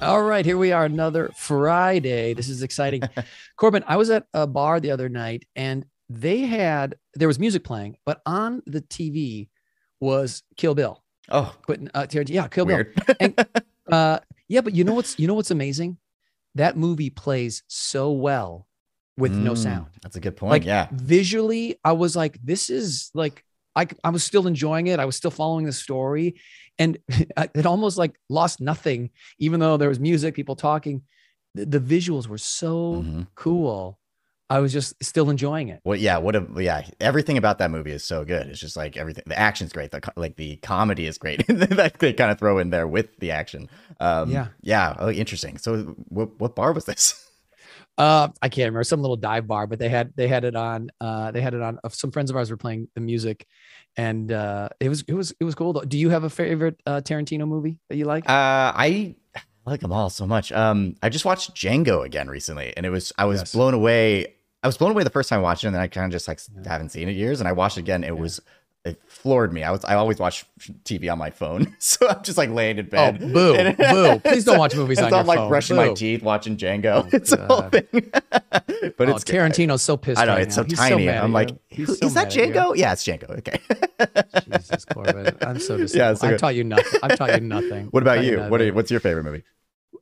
All right, here we are, another Friday. This is exciting. Corbin, I was at a bar the other night and they had there was music playing, but on the TV was Kill Bill. Oh, Quentin uh, Tarantino. Yeah, Kill weird. Bill. And, uh, yeah, but you know what's you know what's amazing? That movie plays so well with no Mm, sound. That's a good point. Like yeah. visually, I was like, this is like I, I was still enjoying it. I was still following the story, and it almost like lost nothing, even though there was music, people talking. The, the visuals were so Mhm. cool. I was just still enjoying it. Well, yeah. What a yeah. Everything about that movie is so good. It's just like everything. The action's great. The like the comedy is great. that they kind of throw in there with the action. Um, Yeah. Yeah. Oh, interesting. So, what what bar was this? Uh, I can't remember some little dive bar, but they had they had it on. Uh, they had it on. Uh, some friends of ours were playing the music, and uh, it was it was it was cool. Though. Do you have a favorite uh, Tarantino movie that you like? Uh, I I like them all so much. Um, I just watched Django again recently, and it was I was Yes. blown away. I was blown away the first time watching it, and then I kind of just like Yeah. haven't seen it years. And I watched it again. It Yeah. was it floored me. I was I always watch TV on my phone, so I'm just like laying in bed. Oh, bed. boo, And- boo! Please don't watch movies so on your I'm like phone. brushing my teeth, watching Django. Oh, it's a whole thing. but oh, it's Tarantino's so pissed. I know right it's now. so He's tiny. mad I'm like, you. He's "Who- so is that you. Django? Yeah, it's Django. Okay. Jesus, Corbin, I'm so disappointed. Yeah, so I've taught you nothing. I've taught you nothing. what about taught you? What are, what's your favorite movie?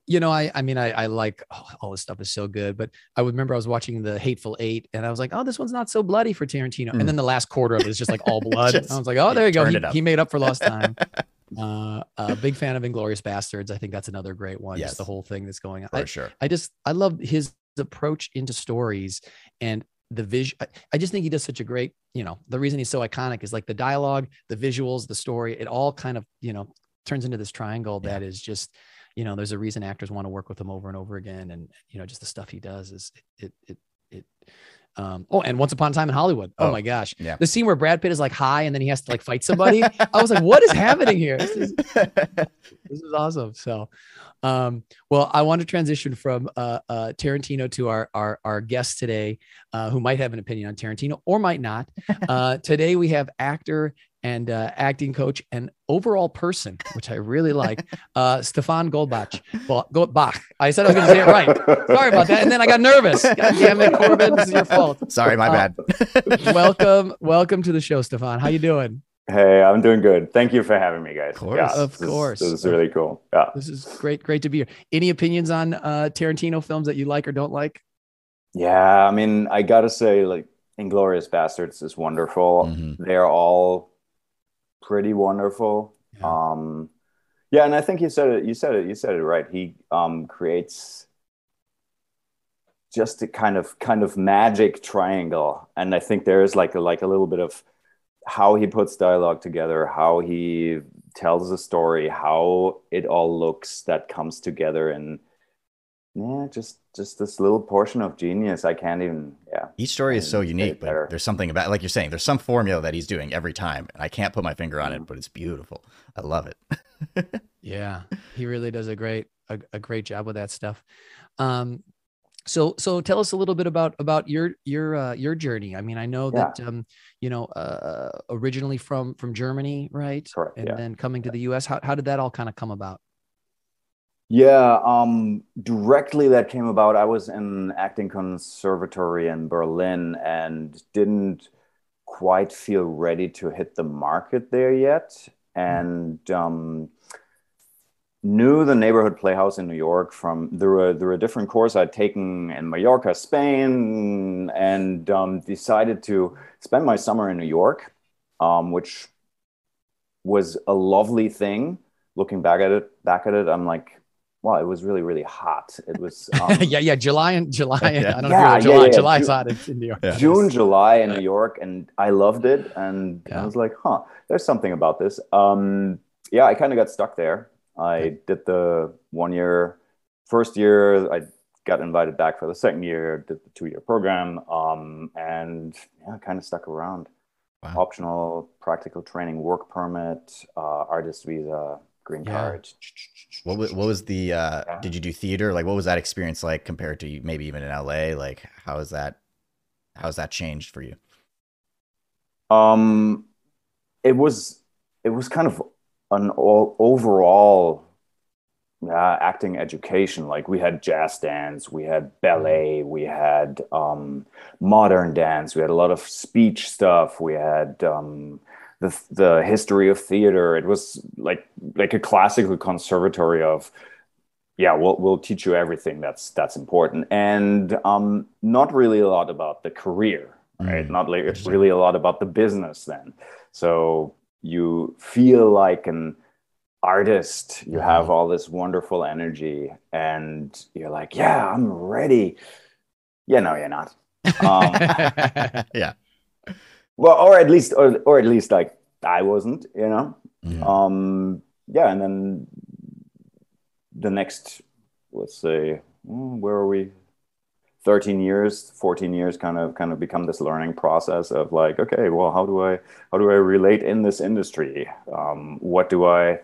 You know, I I mean, I I like oh, all this stuff is so good, but I remember I was watching the Hateful Eight, and I was like, oh, this one's not so bloody for Tarantino. Mm. And then the last quarter of it is just like all blood. Just- I was like, oh, there you go. He, he made up for lost time. uh, a big fan of Inglourious Basterds. I think that's another great one. Yes. Just the whole thing that's going on. For I, sure. I just I love his approach into stories and the vision. I, I just think he does such a great, you know, the reason he's so iconic is like the dialogue, the visuals, the story, it all kind of, you know, turns into this triangle Yeah. that is just, you know, there's a reason actors want to work with him over and over again. And, you know, just the stuff he does is it, it, it, it um, oh, and Once Upon a Time in Hollywood. Oh, Oh, my gosh. yeah. The scene where Brad Pitt is like high and then he has to like fight somebody. I was like, what is happening here? This is, this is awesome. So, um, well, I want to transition from uh, uh, Tarantino to our our, our guest today, uh, who might have an opinion on Tarantino or might not. Uh, today we have actor and uh, acting coach and overall person, which I really like, uh, Stephan Goldbach. Well, Goldbach. I said I was going to say it right. Sorry about that, and then I got nervous. God damn it, Corbin, this is your fault. Sorry, my Uh, bad. Welcome, welcome to the show, Stephan. How you doing? Hey, I'm doing good. Thank you for having me, guys. Of course. Yeah, Of this is- course. This is really cool. Yeah. This is great, great to be here. Any opinions on uh, Tarantino films that you like or don't like? Yeah. I mean, I got to say, like, Inglourious Basterds is wonderful. Mhm. They're all pretty wonderful. Yeah. Um, yeah. And I think you said it, you said it, you said it right. He um, creates just a kind of kind of magic triangle. And I think there is like a, like a little bit of how he puts dialogue together, how he tells a story, how it all looks that comes together and yeah, just just this little portion of genius. I can't even yeah. Each story is so unique, but better. there's something about, like you're saying, there's some formula that he's doing every time, and I can't put my finger on it, but it's beautiful. I love it. Yeah, he really does a great a, a great job with that stuff. Um, so so tell us a little bit about about your your uh, your journey. I mean, I know Yeah. that um, you know uh, originally from from Germany, right? Correct, And yeah. then coming to the U.S. How how did that all kind of come about? Yeah, um, directly that came about. I was in acting conservatory in Berlin and didn't quite feel ready to hit the market there yet, and um, knew the neighborhood playhouse in New York from through a, through a different course I'd taken in Mallorca, Spain, and um, decided to spend my summer in New York, um, which was a lovely thing. Looking back at it, back at it, I'm like, wow, it was really, really hot. It was um, yeah, yeah, July and July. and- Yeah. I don't Yeah, know if you're yeah, July. yeah, July's Ju- hot in, in New York. Yeah. June, July in New York, and I loved it. And Yeah. I was like, huh, there's something about this. Um, yeah, I kind of got stuck there. I did the one year, first year, I got invited back for the second year, did the two year program, um, and yeah, kind of stuck around. Wow. Optional practical training, work permit, uh, artist visa, green Yeah. card. What was, what was the, uh, Yeah. did you do theater? Like, what was that experience like compared to maybe even in LA? Like, how is that, how's that changed for you? Um, it was it was kind of an overall uh, acting education. Like we had jazz dance, we had ballet, we had um, modern dance, we had a lot of speech stuff, we had um, the the history of theater. It was like like a classical conservatory of yeah, we'll we'll teach you everything that's that's important, and um, not really a lot about the career, right? Mm, not like it's really a lot about the business then. So you feel like an artist you have mm-hmm. all this wonderful energy and you're like yeah i'm ready yeah no you're not um, yeah well or at least or, or at least like i wasn't you know yeah. um yeah and then the next let's say hmm, where are we 13 years 14 years kind of kind of become this learning process of like okay well how do i how do i relate in this industry um, what do i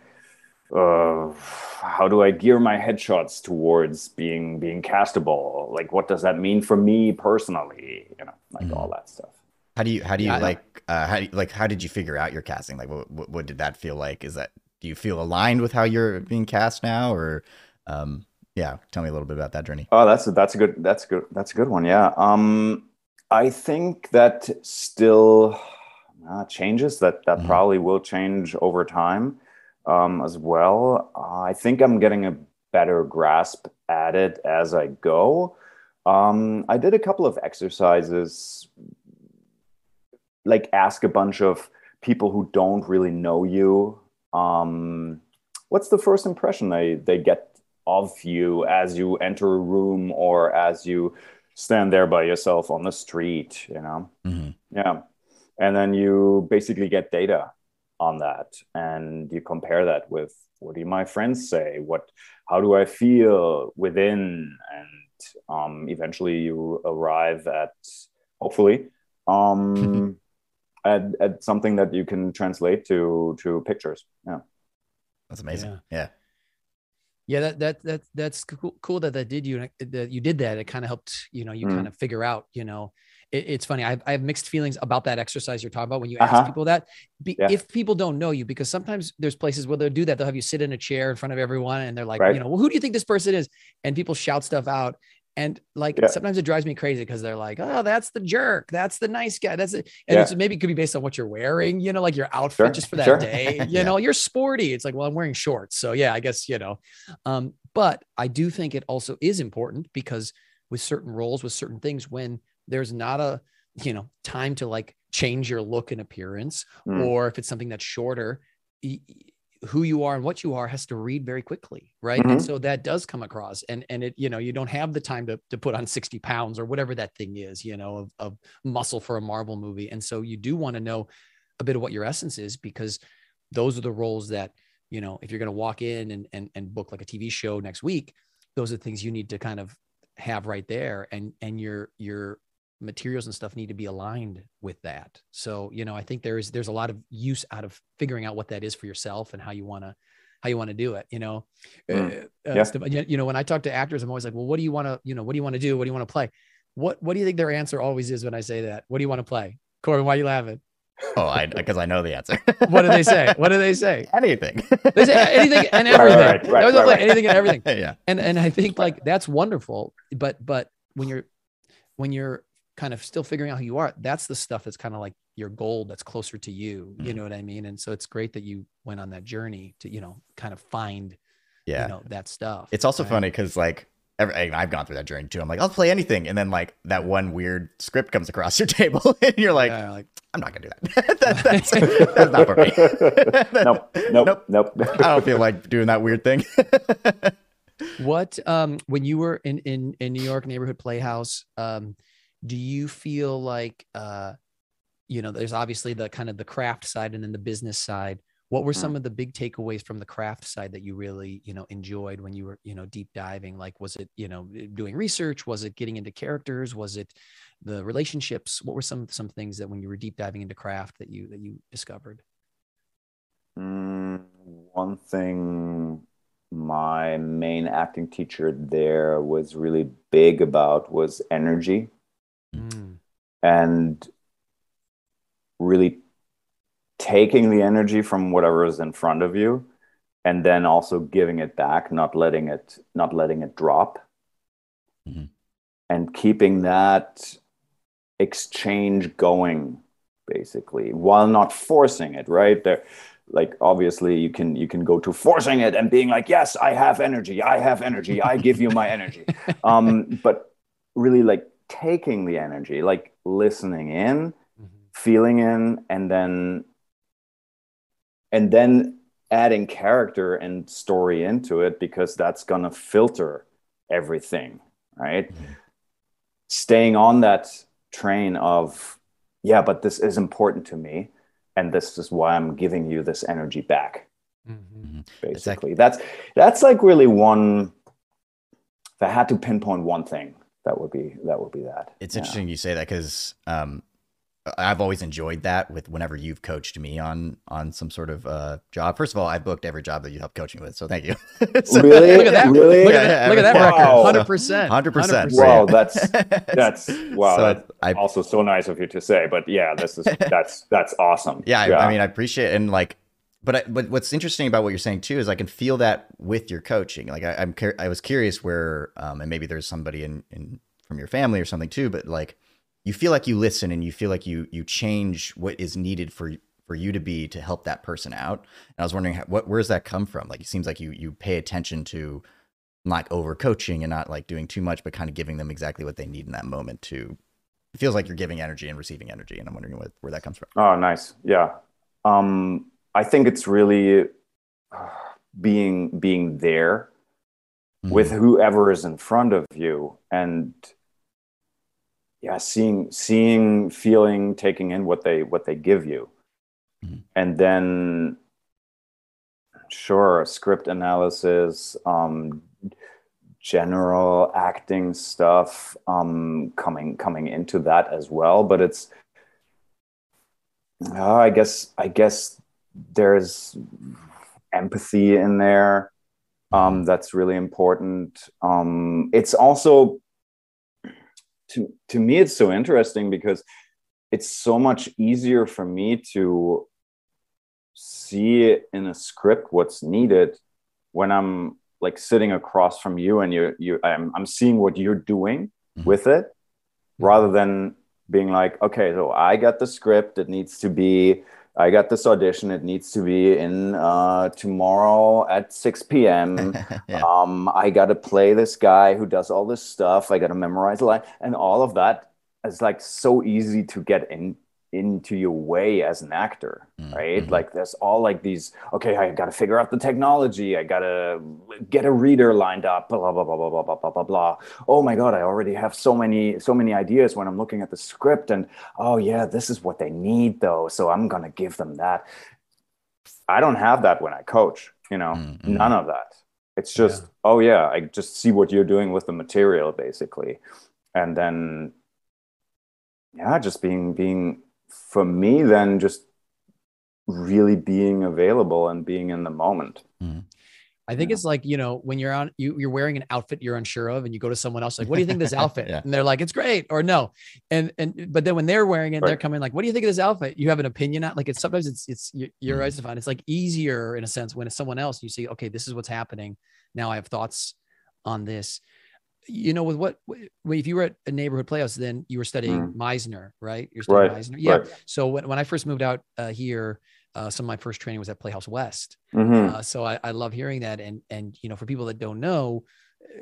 uh, how do I gear my headshots towards being being castable? Like, what does that mean for me personally? You know, like mm. all that stuff. How do you how do you yeah, like uh, how do you, like how did you figure out your casting? Like, what, what, what did that feel like? Is that do you feel aligned with how you're being cast now, or um, yeah, tell me a little bit about that journey. Oh, that's a, that's a good that's a good that's a good one. Yeah, um, I think that still uh, changes. That that mm. probably will change over time um, as well. Uh, I think I'm getting a better grasp at it as I go. Um, I did a couple of exercises, like ask a bunch of people who don't really know you. Um, what's the first impression they, they get of you as you enter a room or as you stand there by yourself on the street, you know? Mm-hmm. Yeah. And then you basically get data on that and you compare that with what do my friends say what how do i feel within and um, eventually you arrive at hopefully um, at, at something that you can translate to to pictures yeah that's amazing yeah, yeah. Yeah, that that that that's cool, cool that that did you that you did that. It kind of helped you know you mm. kind of figure out you know it, it's funny. I have, I have, mixed feelings about that exercise you're talking about when you ask uh-huh. people that. Be, yeah. If people don't know you, because sometimes there's places where they'll do that. They'll have you sit in a chair in front of everyone, and they're like, right. you know, well, who do you think this person is? And people shout stuff out. And like yeah. sometimes it drives me crazy because they're like, oh, that's the jerk. That's the nice guy. That's it. And yeah. it's maybe it could be based on what you're wearing, you know, like your outfit sure. just for that sure. day. You yeah. know, you're sporty. It's like, well, I'm wearing shorts. So yeah, I guess, you know. Um, but I do think it also is important because with certain roles, with certain things, when there's not a you know time to like change your look and appearance mm. or if it's something that's shorter who you are and what you are has to read very quickly right? Mm-hmm. and so that does come across. And and it you know you don't have the time to, to put on 60 pounds or whatever that thing is you know of, of muscle for a marvel movie. And so you do want to know a bit of what your essence is because those are the roles that you know if you're going to walk in and, and and book like a tv show next week those are things you need to kind of have right there. And and your your materials and stuff need to be aligned with that. So, you know, I think there is there's a lot of use out of figuring out what that is for yourself and how you want to how you want to do it, you know. Mm. Uh, yeah. you know, when I talk to actors, I'm always like, "Well, what do you want to, you know, what do you want to do? What do you want to play?" What what do you think their answer always is when I say that? What do you want to play? Corbin, why are you laughing? Oh, I because I know the answer. what do they say? What do they say? Anything. they say anything and everything. Right, right, right, right, anything and everything. yeah. And and I think like that's wonderful. But but when you're when you're kind of still figuring out who you are that's the stuff that's kind of like your goal that's closer to you you know what i mean? And so it's great that you went on that journey to you know kind of find yeah. you know that stuff it's also right? funny because like every, i've gone through that journey too. I'm like i'll play anything and then like that one weird script comes across your table and you're like, yeah, like i'm not gonna do that, that that's, that's not for me. Nope, nope nope. nope. I don't feel like doing that weird thing. What um when you were in in in new york neighborhood playhouse um do you feel like uh you know there's obviously the kind of the craft side and then the business side. What were some mm. of the big takeaways from the craft side that you really you know enjoyed when you were you know deep diving? Like was it you know doing research? Was it getting into characters? Was it the relationships? What were some some things that when you were deep diving into craft that you that you discovered? Mm, one thing my main acting teacher there was really big about was energy. And really taking the energy from whatever is in front of you and then also giving it back, not letting it not letting it drop, Mhm. and keeping that exchange going, basically, while not forcing it. Right there, like obviously you can you can go to forcing it and being like, yes, I have energy, I have energy, I give you my energy, um, but really like taking the energy, like listening in feeling in and then and then adding character and story into it because that's going to filter everything right Mhm. staying on that train of yeah but this is important to me and this is why i'm giving you this energy back Mhm. basically that's that's like really one if i had to pinpoint one thing that would be that would be that It's Yeah. interesting you say that because um, I've always enjoyed that with whenever you've coached me on on some sort of uh, job. First of all, I booked every job that you helped coach me with, so thank you. So- Really? Look at that! Really? Look at that! yeah, Look at that Wow. record! Hundred percent. 100%. wow that's that's wow So that's I, also so nice of you to say but yeah this is that's that's awesome yeah, I, I mean, I appreciate it. And like, but I, but what's interesting about what you're saying too is I can feel that with your coaching. Like, I, I'm I was curious where, um, and maybe there's somebody in in from your family or something too, but like, you feel like you listen and you feel like you you change what is needed for for you to be to help that person out. And I was wondering how, what where's that come from? Like, it seems like you you pay attention to not over coaching and not like doing too much, but kind of giving them exactly what they need in that moment to. It feels like you're giving energy and receiving energy, and I'm wondering what, where that comes from. oh nice yeah um i think it's really uh, being being there with Mm-hmm. whoever is in front of you and yeah seeing seeing feeling taking in what they what they give you Mhm. and then sure script analysis um general acting stuff um coming coming into that as well but it's uh, i guess i guess there's empathy in there um, that's really important. Um, it's also to to me, it's so interesting because it's so much easier for me to see in a script what's needed when I'm like sitting across from you and you you I'm I'm seeing what you're doing Mhm. with it rather than being like okay so I got the script it needs to be I got this audition it needs to be in uh, tomorrow at 6 p.m yeah. um, I got to play this guy who does all this stuff. I got to memorize a line, and all of that is like so easy to get in into your way as an actor, Mm, right? mhm. Like there's all like these. Okay, I got to figure out the technology. I got to get a reader lined up. Blah blah blah blah blah blah blah blah blah. Oh my god, I already have so many so many ideas when I'm looking at the script, and oh yeah, this is what they need though. So I'm gonna give them that. I don't have that when I coach. You know, Mm, mhm. none of that. It's just, oh yeah, I just see what you're doing with the material basically. And then yeah, just being being for me then just really being available and being in the moment. I think Yeah. it's like you know when you're on you you're wearing an outfit you're unsure of, and you go to someone else like, "What do you think of this outfit?" Yeah. And they're like, "It's great," or "No," and and but then when they're wearing it, they're coming like, "What do you think of this outfit?" You have an opinion on like it's sometimes it's it's your, Mhm. eyes to find. It's like easier in a sense when it's someone else. You see, okay, this is what's happening. Now I have thoughts on this. You know, with what if you were at a neighborhood playhouse, then you were studying Meisner, right? You're studying Right, Meisner, yeah. right. So when, when I first moved out uh, here, uh, some of my first training was at Playhouse West. Mhm. Uh, so I, I love hearing that. And, and, you know, for people that don't know,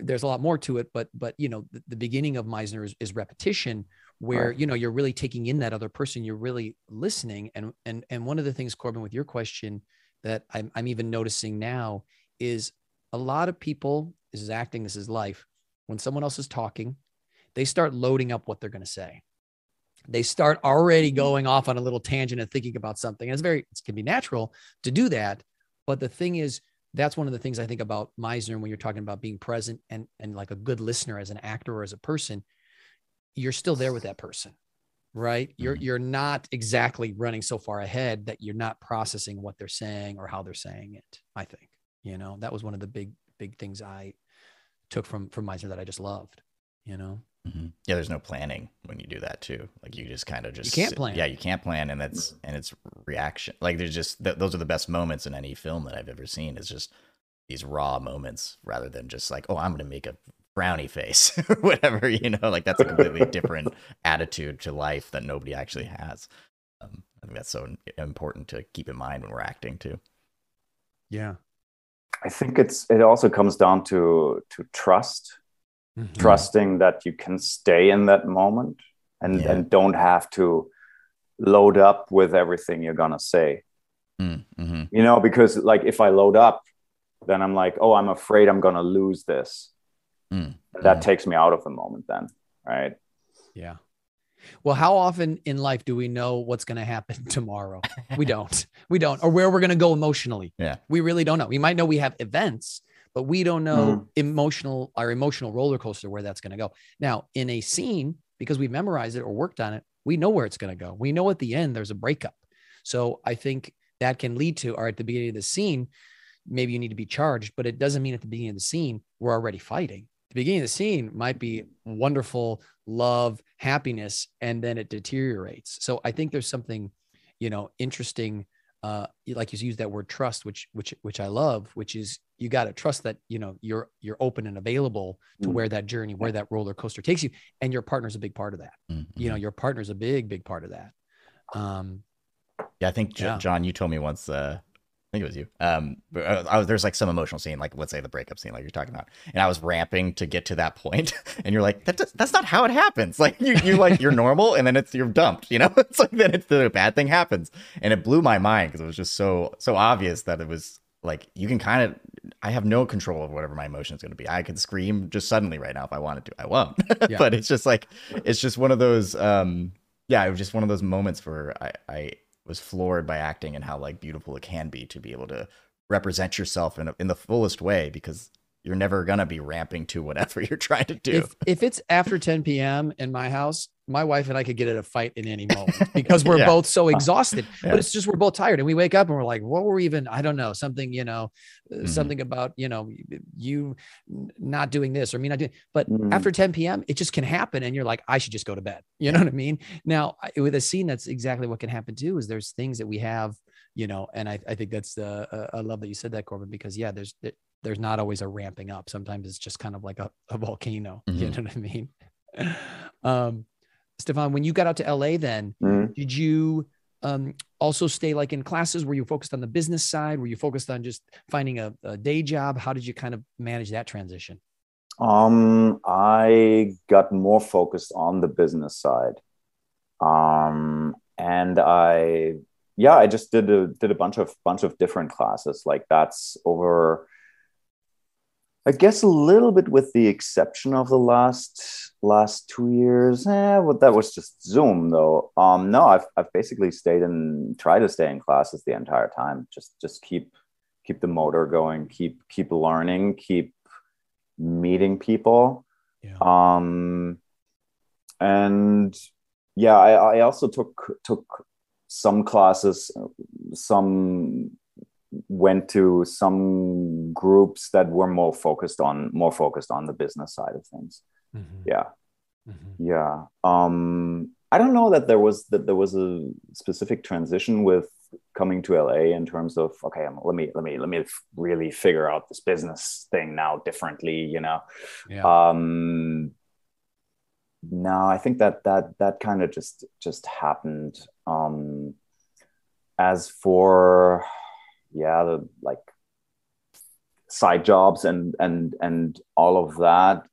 there's a lot more to it, but, but, you know, the, the beginning of Meisner is, is repetition where, Right. you know, you're really taking in that other person, you're really listening. And, and, and one of the things, Corbin, with your question that I'm, I'm even noticing now is a lot of people, this is acting, this is life. When someone else is talking, they start loading up what they're going to say. They start already going off on a little tangent and thinking about something. And it's very, it can be natural to do that. But the thing is, that's one of the things I think about Meisner when you're talking about being present and, and like a good listener as an actor or as a person, you're still there with that person, right? You're, Mhm. you're not exactly running so far ahead that you're not processing what they're saying or how they're saying it. I think, you know, that was one of the big, big things I took from, from Meisner that I just loved, you know? Mm-hmm. Yeah, there's no planning when you do that too. Like you just kind of just you can't plan. Yeah, you can't plan, and that's and it's reaction. Like there's just th- those are the best moments in any film that I've ever seen. Is just these raw moments rather than just like, oh, I'm gonna make a brownie face or whatever. You know, like that's a completely different attitude to life that nobody actually has. Um, I think that's so important to keep in mind when we're acting too. Yeah, I think it's it also comes down to to trust mm-hmm. trusting that you can stay in that moment and yeah. and don't have to load up with everything you're gonna say mm-hmm. you know because like if i load up then i'm like oh i'm afraid i'm gonna lose this mm-hmm. that takes me out of the moment then right yeah well, how often in life do we know what's going to happen tomorrow? we don't. We don't. Or where we're going to go emotionally. Yeah. We really don't know. We might know we have events, but we don't know mm-hmm. emotional our emotional roller coaster where that's going to go. Now, in a scene, because we've memorized it or worked on it, we know where it's going to go. We know at the end there's a breakup. So I think that can lead to, or at the beginning of the scene, maybe you need to be charged, but it doesn't mean at the beginning of the scene we're already fighting. The beginning of the scene might be wonderful love, happiness, and then it deteriorates. So I think there's something, you know, interesting uh, like you use that word trust, which which which I love, which is you got to trust that you know you're you're open and available to mm-hmm. where that journey, where that roller coaster takes you, and your partner's a big part of that. Mm-hmm. You know, your partner's a big big part of that. Um, yeah, I think yeah. John, you told me once uh, I think it was you. Um, uh, I was, there's like some emotional scene, like let's say the breakup scene, like you're talking about, and I was ramping to get to that point, and you're like, that does, that's not how it happens. Like you, you like you're normal, and then it's you're dumped. You know, it's like then it's the bad thing happens, and it blew my mind because it was just so so obvious that it was like you can kind of I have no control of whatever my emotion is going to be. I could scream just suddenly right now if I wanted to. I won't. Yeah. but it's just like it's just one of those um yeah, it was just one of those moments where I I was floored by acting and how like beautiful it can be to be able to represent yourself in a, in the fullest way because you're never gonna be ramping to whatever you're trying to do. If, if it's after 10 p.m. in my house, my wife and I could get in a fight in any moment because we're yeah. both so exhausted. Yeah. But it's just we're both tired, and we wake up and we're like, "What were we even? I don't know. Something, you know, uh, mm-hmm. something about you know you not doing this or me not doing." But mm-hmm. after 10 p.m., it just can happen, and you're like, "I should just go to bed." You know what I mean? Now, with a scene, that's exactly what can happen too. Is there's things that we have you know and i, I think that's the uh, i love that you said that corbin because yeah there's there's not always a ramping up. Sometimes it's just kind of like a, a volcano. Mm-hmm. You know what I mean? um, Stephan, when you got out to LA, then mm-hmm. did you um, also stay like in classes? Were you focused on the business side? Were you focused on just finding a, a day job? How did you kind of manage that transition? Um, I got more focused on the business side. Um, and I, yeah, I just did a, did a bunch of, bunch of different classes. Like that's over, I guess a little bit with the exception of the last last two years. Eh, well, that was just Zoom though. Um, no, I've I've basically stayed and tried to stay in classes the entire time. Just just keep keep the motor going, keep keep learning, keep meeting people. Yeah. Um, and yeah, I, I also took took some classes, some went to some groups that were more focused on more focused on the business side of things mm-hmm. yeah mm-hmm. yeah um i don't know that there was that there was a specific transition with coming to la in terms of okay let me let me let me really figure out this business thing now differently you know yeah. um no i think that that that kind of just just happened um as for yeah the like side jobs and and and all of that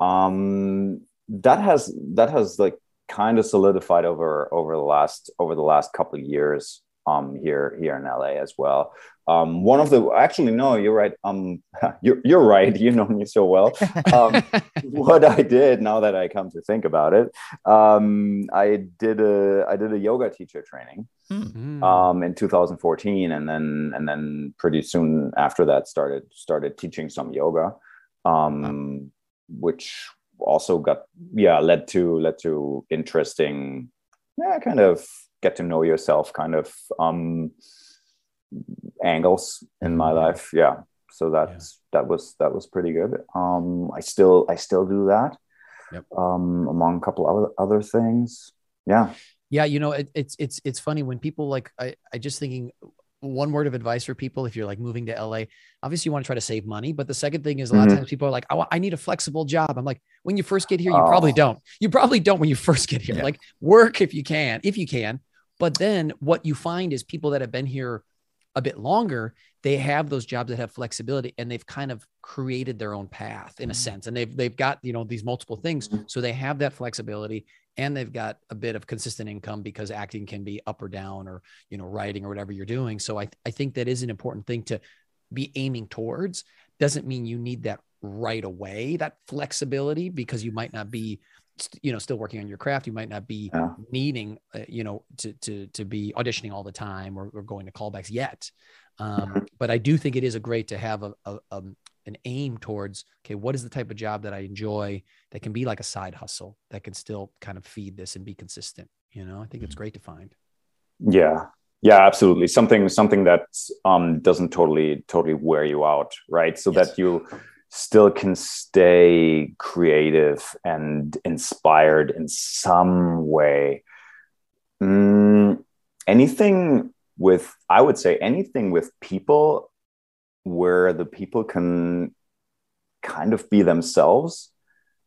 um that has that has like kind of solidified over over the last over the last couple of years um here here in LA as well um, one of the actually no, you're right. Um, you're you're right. You know me so well. Um, what I did now that I come to think about it, um, I did a I did a yoga teacher training mm-hmm. um, in 2014, and then and then pretty soon after that started started teaching some yoga, um, which also got yeah led to led to interesting yeah kind of get to know yourself kind of um angles in my life. Yeah. So that's yeah. that was that was pretty good. Um, I still I still do that. Yep. um, among a couple other other things. Yeah. Yeah, you know, it, it's it's it's funny when people like I I just thinking one word of advice for people if you're like moving to LA. Obviously, you want to try to save money, but the second thing is a lot Mhm. of times people are like, "Oh, I need a flexible job." I'm like, when you first get here, you probably Oh. don't. You probably don't when you first get here. Yeah. Like, work if you can, if you can. But then what you find is people that have been here a bit longer, they have those jobs that have flexibility and they've kind of created their own path in a Mhm. sense. And they've they've got, you know, these multiple things. Mhm. So they have that flexibility and they've got a bit of consistent income because acting can be up or down or, you know, writing or whatever you're doing. So I I think that is an important thing to be aiming towards. Doesn't mean you need that right away, that flexibility, because you might not be you know still working on your craft you might not be Yeah. needing uh, you know to to to be auditioning all the time or, or going to callbacks yet um, but i do think it is a great to have a, a an aim towards okay what is the type of job that i enjoy that can be like a side hustle that can still kind of feed this and be consistent you know i think it's great to find Yeah. Yeah, absolutely. Something something that um doesn't totally totally wear you out, right? So Yes. that you still can stay creative and inspired in some way. Mm, anything with I would say anything with people where the people can kind of be themselves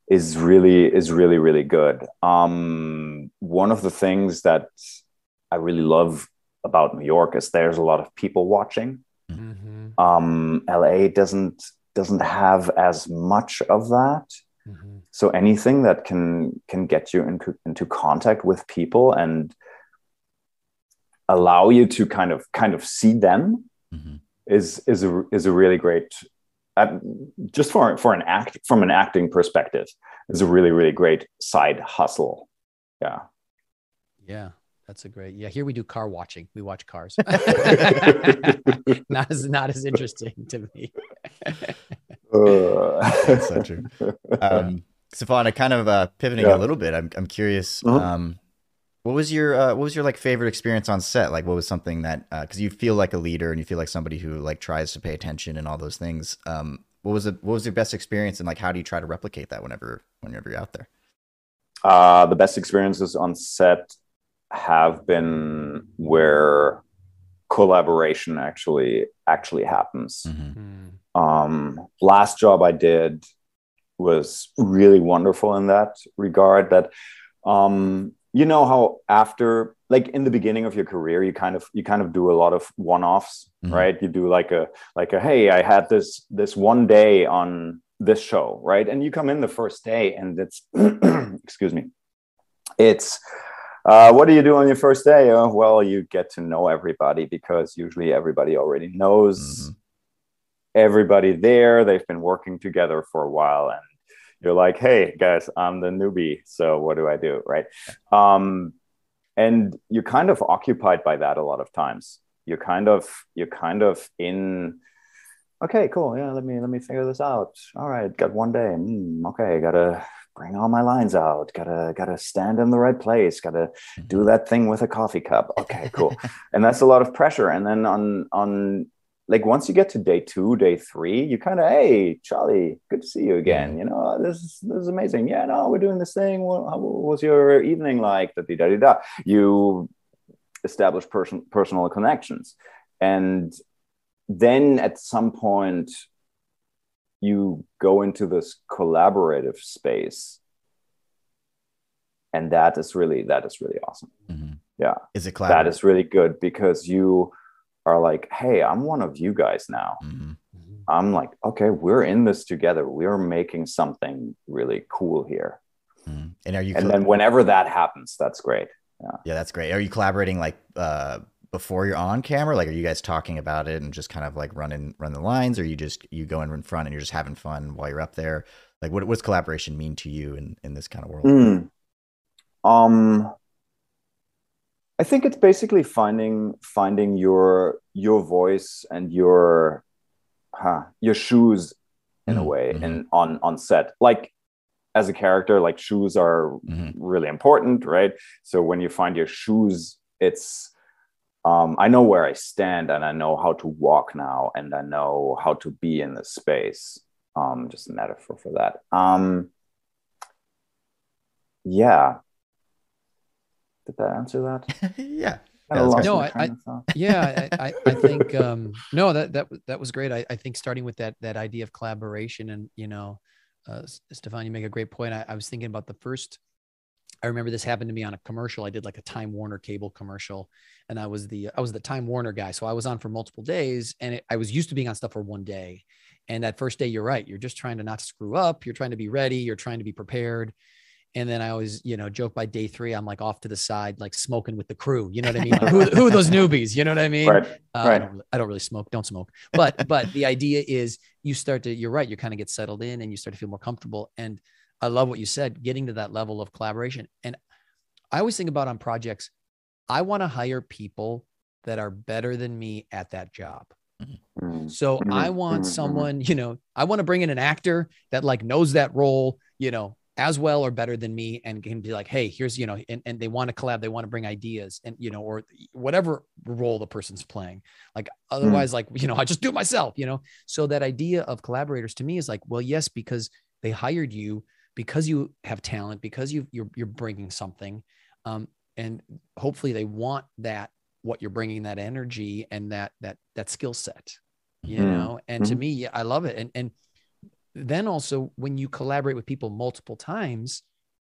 is really is really really good. Um one of the things that I really love about New York is there's a lot of people watching. mm-hmm. Um, LA doesn't doesn't have as much of that. Mm-hmm. So anything that can can get you into into contact with people and allow you to kind of kind of see them Mhm. Is is a is a really great uh, just for for an act from an acting perspective is a really really great side hustle. Yeah. yeah that's a great yeah here we do car watching we watch cars not as not as interesting to me That's so true. Um, Stephan, kind of uh, pivoting Yeah. a little bit. I'm I'm curious. Mhm. Um, what was your uh, what was your like favorite experience on set? Like, what was something that because you feel like a leader and you feel like somebody who like tries to pay attention and all those things. Um, what was it? What was your best experience and like how do you try to replicate that whenever whenever you're out there? Uh, the best experiences on set have been where collaboration actually actually happens. Mhm. Hmm. Um, last job I did was really wonderful in that regard. That um, you know how after like in the beginning of your career, you kind of you kind of do a lot of one offs, Mhm. right? You do like a like a hey, I had this this one day on this show, right? And you come in the first day, and it's excuse me, it's uh, what do you do on your first day? Uh, well, you get to know everybody because usually everybody already knows Mhm. everybody there. They've been working together for a while, and you're like, "Hey, guys, I'm the newbie. So what do I do?" Right? Um, and you're kind of occupied by that a lot of times. You're kind of you're kind of in. Okay, cool. Yeah, let me let me figure this out. All right, got one day. Mm, okay, gotta bring all my lines out. Gotta gotta stand in the right place. Gotta do that thing with a coffee cup. Okay, cool. and that's a lot of pressure. And then on on like once you get to day two, day three, you kind of hey Charlie, good to see you again. You know this is this is amazing. Yeah, no, we're doing this thing. What, how was your evening like? Da, da, da, da. You establish person, personal connections, and then at some point you go into this collaborative space and that is really that is really awesome Mhm. Yeah. Is it that is really good because you are like hey i'm one of you guys now Mhm. Mhm. i'm like okay we're in this together we're making something really cool here Mhm. And are you? and col- then whenever that happens that's great yeah, yeah, that's great. Are you collaborating like uh, before you're on camera? Like, are you guys talking about it and just kind of like running run the lines, or you just you go in front and you're just having fun while you're up there? Like, what what's collaboration mean to you in in this kind of world? Mm. Um, I think it's basically finding finding your your voice and your huh, your shoes in a Mhm, way mhm. and on on set. Like as a character, like shoes are Mhm. really important, right? So when you find your shoes, it's um, I know where I stand and I know how to walk now and I know how to be in the space. Um, just a metaphor for that. Um, yeah. Did that answer that? yeah. Kinda that's lost great. my No, I- train of thought. yeah I, I, I think um no that that that was great. I, I think starting with that that idea of collaboration and you know uh S- stephan you make a great point. I, I was thinking about the first i remember this happened to me on a commercial. I did like a time warner cable commercial and i was the i was the time warner guy. So i was on for multiple days and it, i was used to being on stuff for one day. And that first day you're right. You're just trying to not screw up. You're trying to be ready. You're trying to be prepared and then I always, you know, joke by day three, I'm like off to the side, like smoking with the crew. You know what I mean? Like, who, who are those newbies? You know what I mean? Right. Uh, I, Right. don't, really- I don't really smoke. Don't smoke. But but the idea is you start to. You're right. You kind of get settled in and you start to feel more comfortable. And I love what you said, getting to that level of collaboration. And I always think about on projects, I want to hire people that are better than me at that job. Mm. So I want mhm, mhm. someone, you know, I want to bring in an actor that like knows that role, you know, as well or better than me and can be like, hey, here's, you know, and, and they want to collab, they want to bring ideas and, you know, or whatever role the person's playing. Like otherwise, like, you know, I just do it myself, you know. So that idea of collaborators to me is like, well, yes, because they hired you because you have talent, because you you're you're bringing something. Um, and hopefully they want that what you're bringing that energy and that that that skill set you Mhm. know and to Mhm. me yeah, i love it and and then also when you collaborate with people multiple times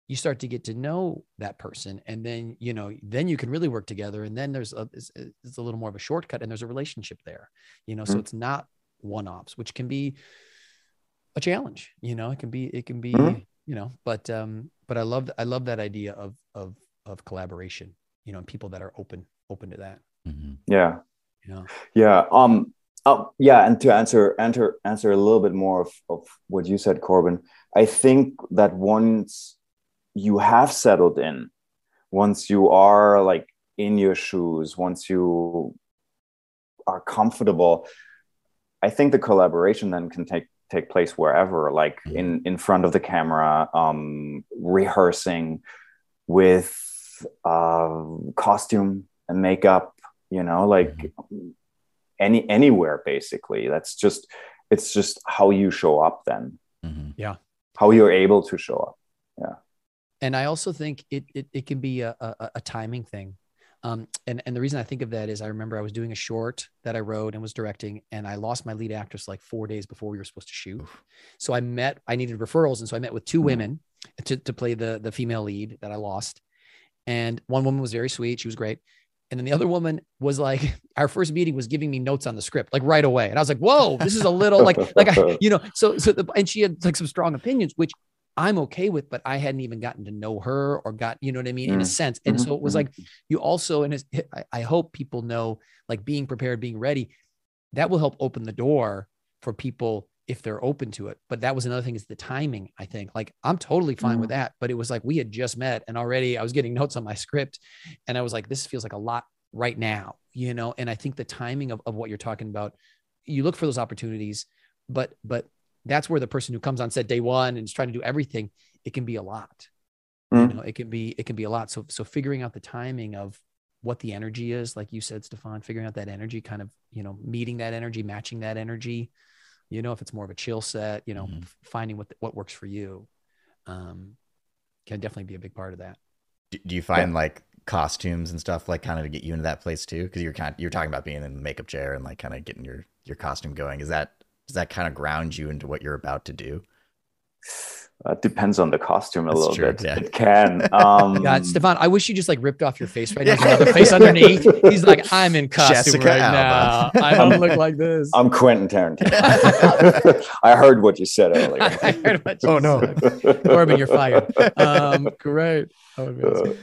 you start to get to know that person and then you know then you can really work together and then there's a it's, it's a little more of a shortcut and there's a relationship there you know so Mhm. it's not one-offs which can be a challenge you know it can be it can be Mhm. you know but um but i love i love that idea of of of collaboration you know and people that are open open to that Mhm. Yeah. you know Yeah. Um. Oh, yeah. And to answer answer answer a little bit more of, of what you said, Corbin, I think that once you have settled in, once you are like in your shoes, once you are comfortable, I think the collaboration then can take take place wherever, like in in front of the camera, um, rehearsing with uh, costume and makeup. You know, like any anywhere basically that's just it's just how you show up then Mhm. how you're able to show up yeah and I also think it it, it can be a, a, a timing thing. Um, and and the reason I think of that is I remember I was doing a short that I wrote and was directing, and I lost my lead actress like four days before we were supposed to shoot. So I met I needed referrals, and so I met with two Mhm. women to to play the the female lead that I lost, and one woman was very sweet, she was great. And then the other woman was like, our first meeting was giving me notes on the script, like right away. And I was like, whoa, this is a little like, like I, you know, so, so, the, and she had like some strong opinions, which I'm okay with, but I hadn't even gotten to know her or got, you know what I mean, in a Mm. sense. And so it was mhm. like, you also, and I hope people know, like being prepared, being ready, that will help open the door for people if they're open to it. But that was another thing is the timing, I think. Like I'm totally fine with that. But it was like we had just met and already I was getting notes on my script. And I was like, this feels like a lot right now, you know? And I think the timing of, of what you're talking about, you look for those opportunities, but but that's where the person who comes on set day one and is trying to do everything, it can be a lot. You Mm. know, it can be it can be a lot. So so figuring out the timing of what the energy is, like you said, Stephan, figuring out that energy, kind of, you know, meeting that energy, matching that energy, you know, if it's more of a chill set, you know, Mhm. f- finding what what works for you, um, can definitely be a big part of that. Do, do you find like costumes and stuff like kind of to get you into that place too? Because you're kind you're talking about being in the makeup chair and like kind of getting your your costume going. Is that does that kind of ground you into what you're about to do? That depends on the costume a That's little true, bit. yeah. It can. Um, God, Stephan, I wish you just like ripped off your face right now. Yeah. The face underneath. He's like, I'm in costume Jessica right Alba. now. I don't look like this. I'm Quentin Tarantino. I heard what you said earlier. I earlier. heard what you Oh, no. said. Corbin, you're fired. Um, great. That would be awesome.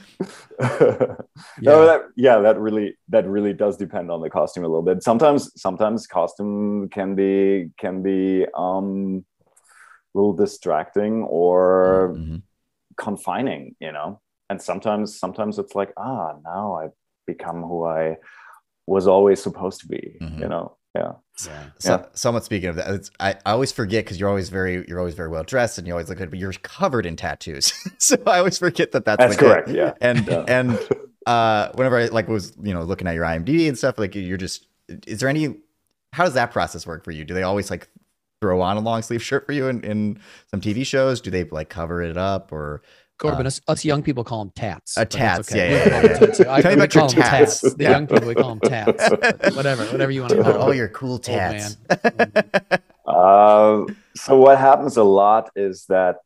no, Yeah. that yeah, that really that really does depend on the costume a little bit. Sometimes sometimes costume can be can be um a little distracting or Mhm. confining, you know. And sometimes sometimes it's like, ah, now I've become who I was always supposed to be, Mhm. you know. Yeah. Yeah. So, Yeah. somewhat speaking of that, it's, I, I always forget because you're always very you're always very well dressed and you always look good, but you're covered in tattoos. so I always forget that that's, That's correct. yeah. and Yeah. and uh, whenever I like was you know looking at your IMDb and stuff, like you're just is there any how does that process work for you? Do they always like throw on a long sleeve shirt for you in, in some TV shows? Do they like cover it up or Corbin, us, us young people call them tats. Uh, but that's tats, yeah, We yeah, yeah, them tats. I- Tell me about your call them tats. The Yeah. young people, we call them tats. whatever, whatever you want to call them. Oh, your cool Old tats. Uh, so what happens a lot is that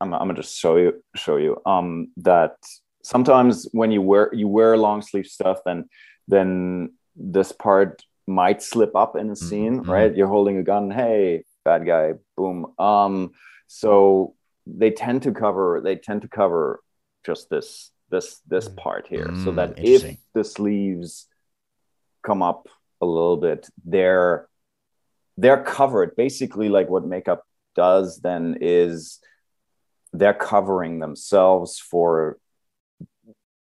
I'm, I'm gonna just show you show you um, that sometimes when you wear you wear long sleeve stuff, then then this part might slip up in a scene, Mhm. right? You're holding a gun, hey, bad guy, boom. Um, so they tend to cover they tend to cover just this this this Mm. part here, so Mm, that if the sleeves come up a little bit, they're they're covered. Basically, like what makeup does then is they're covering themselves for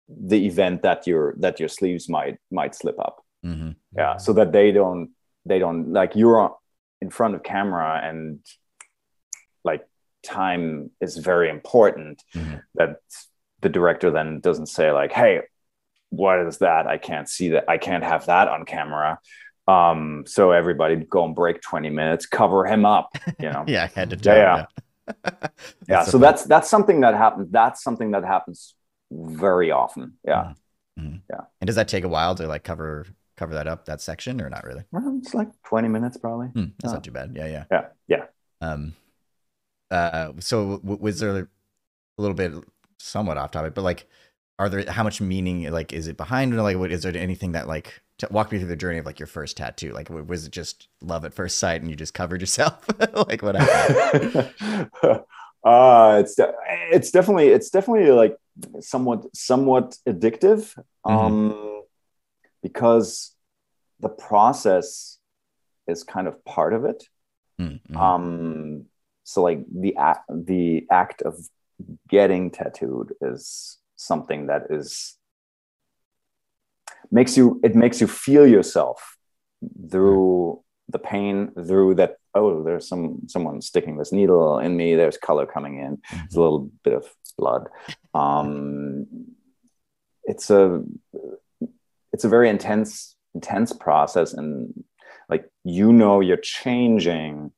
the event that your that your sleeves might might slip up. Mhm. Yeah, so that they don't they don't like you're in front of camera and like time is very important. Mhm. That the director then doesn't say like, "Hey, what is that? I can't see that. I can't have that on camera." Um, so everybody go and break 20 minutes, cover him up, you know. Yeah, head to Yeah, toe. yeah. yeah That's so that's that's something that happens that's something that happens very often yeah Mhm. Yeah. And does that take a while to like cover cover that up that section or not really? well, it's like 20 minutes probably Hmm, that's Yeah. not too bad. Yeah, yeah. yeah yeah Um, uh, so w- was there a little bit somewhat off topic, but like, are there how much meaning like is it behind? or Like, what is there anything that like to walk me through the journey of like your first tattoo? Like, was it just love at first sight and you just covered yourself? like, what happened? uh it's de- it's definitely it's definitely like somewhat somewhat addictive um because the process is kind of part of it. Mm, mhm. um so like the act the act of getting tattooed is something that is makes you it makes you feel yourself through the pain through that oh there's some someone sticking this needle in me there's color coming in there's a little bit of blood. Um it's a it's a very intense intense process and like you know you're changing.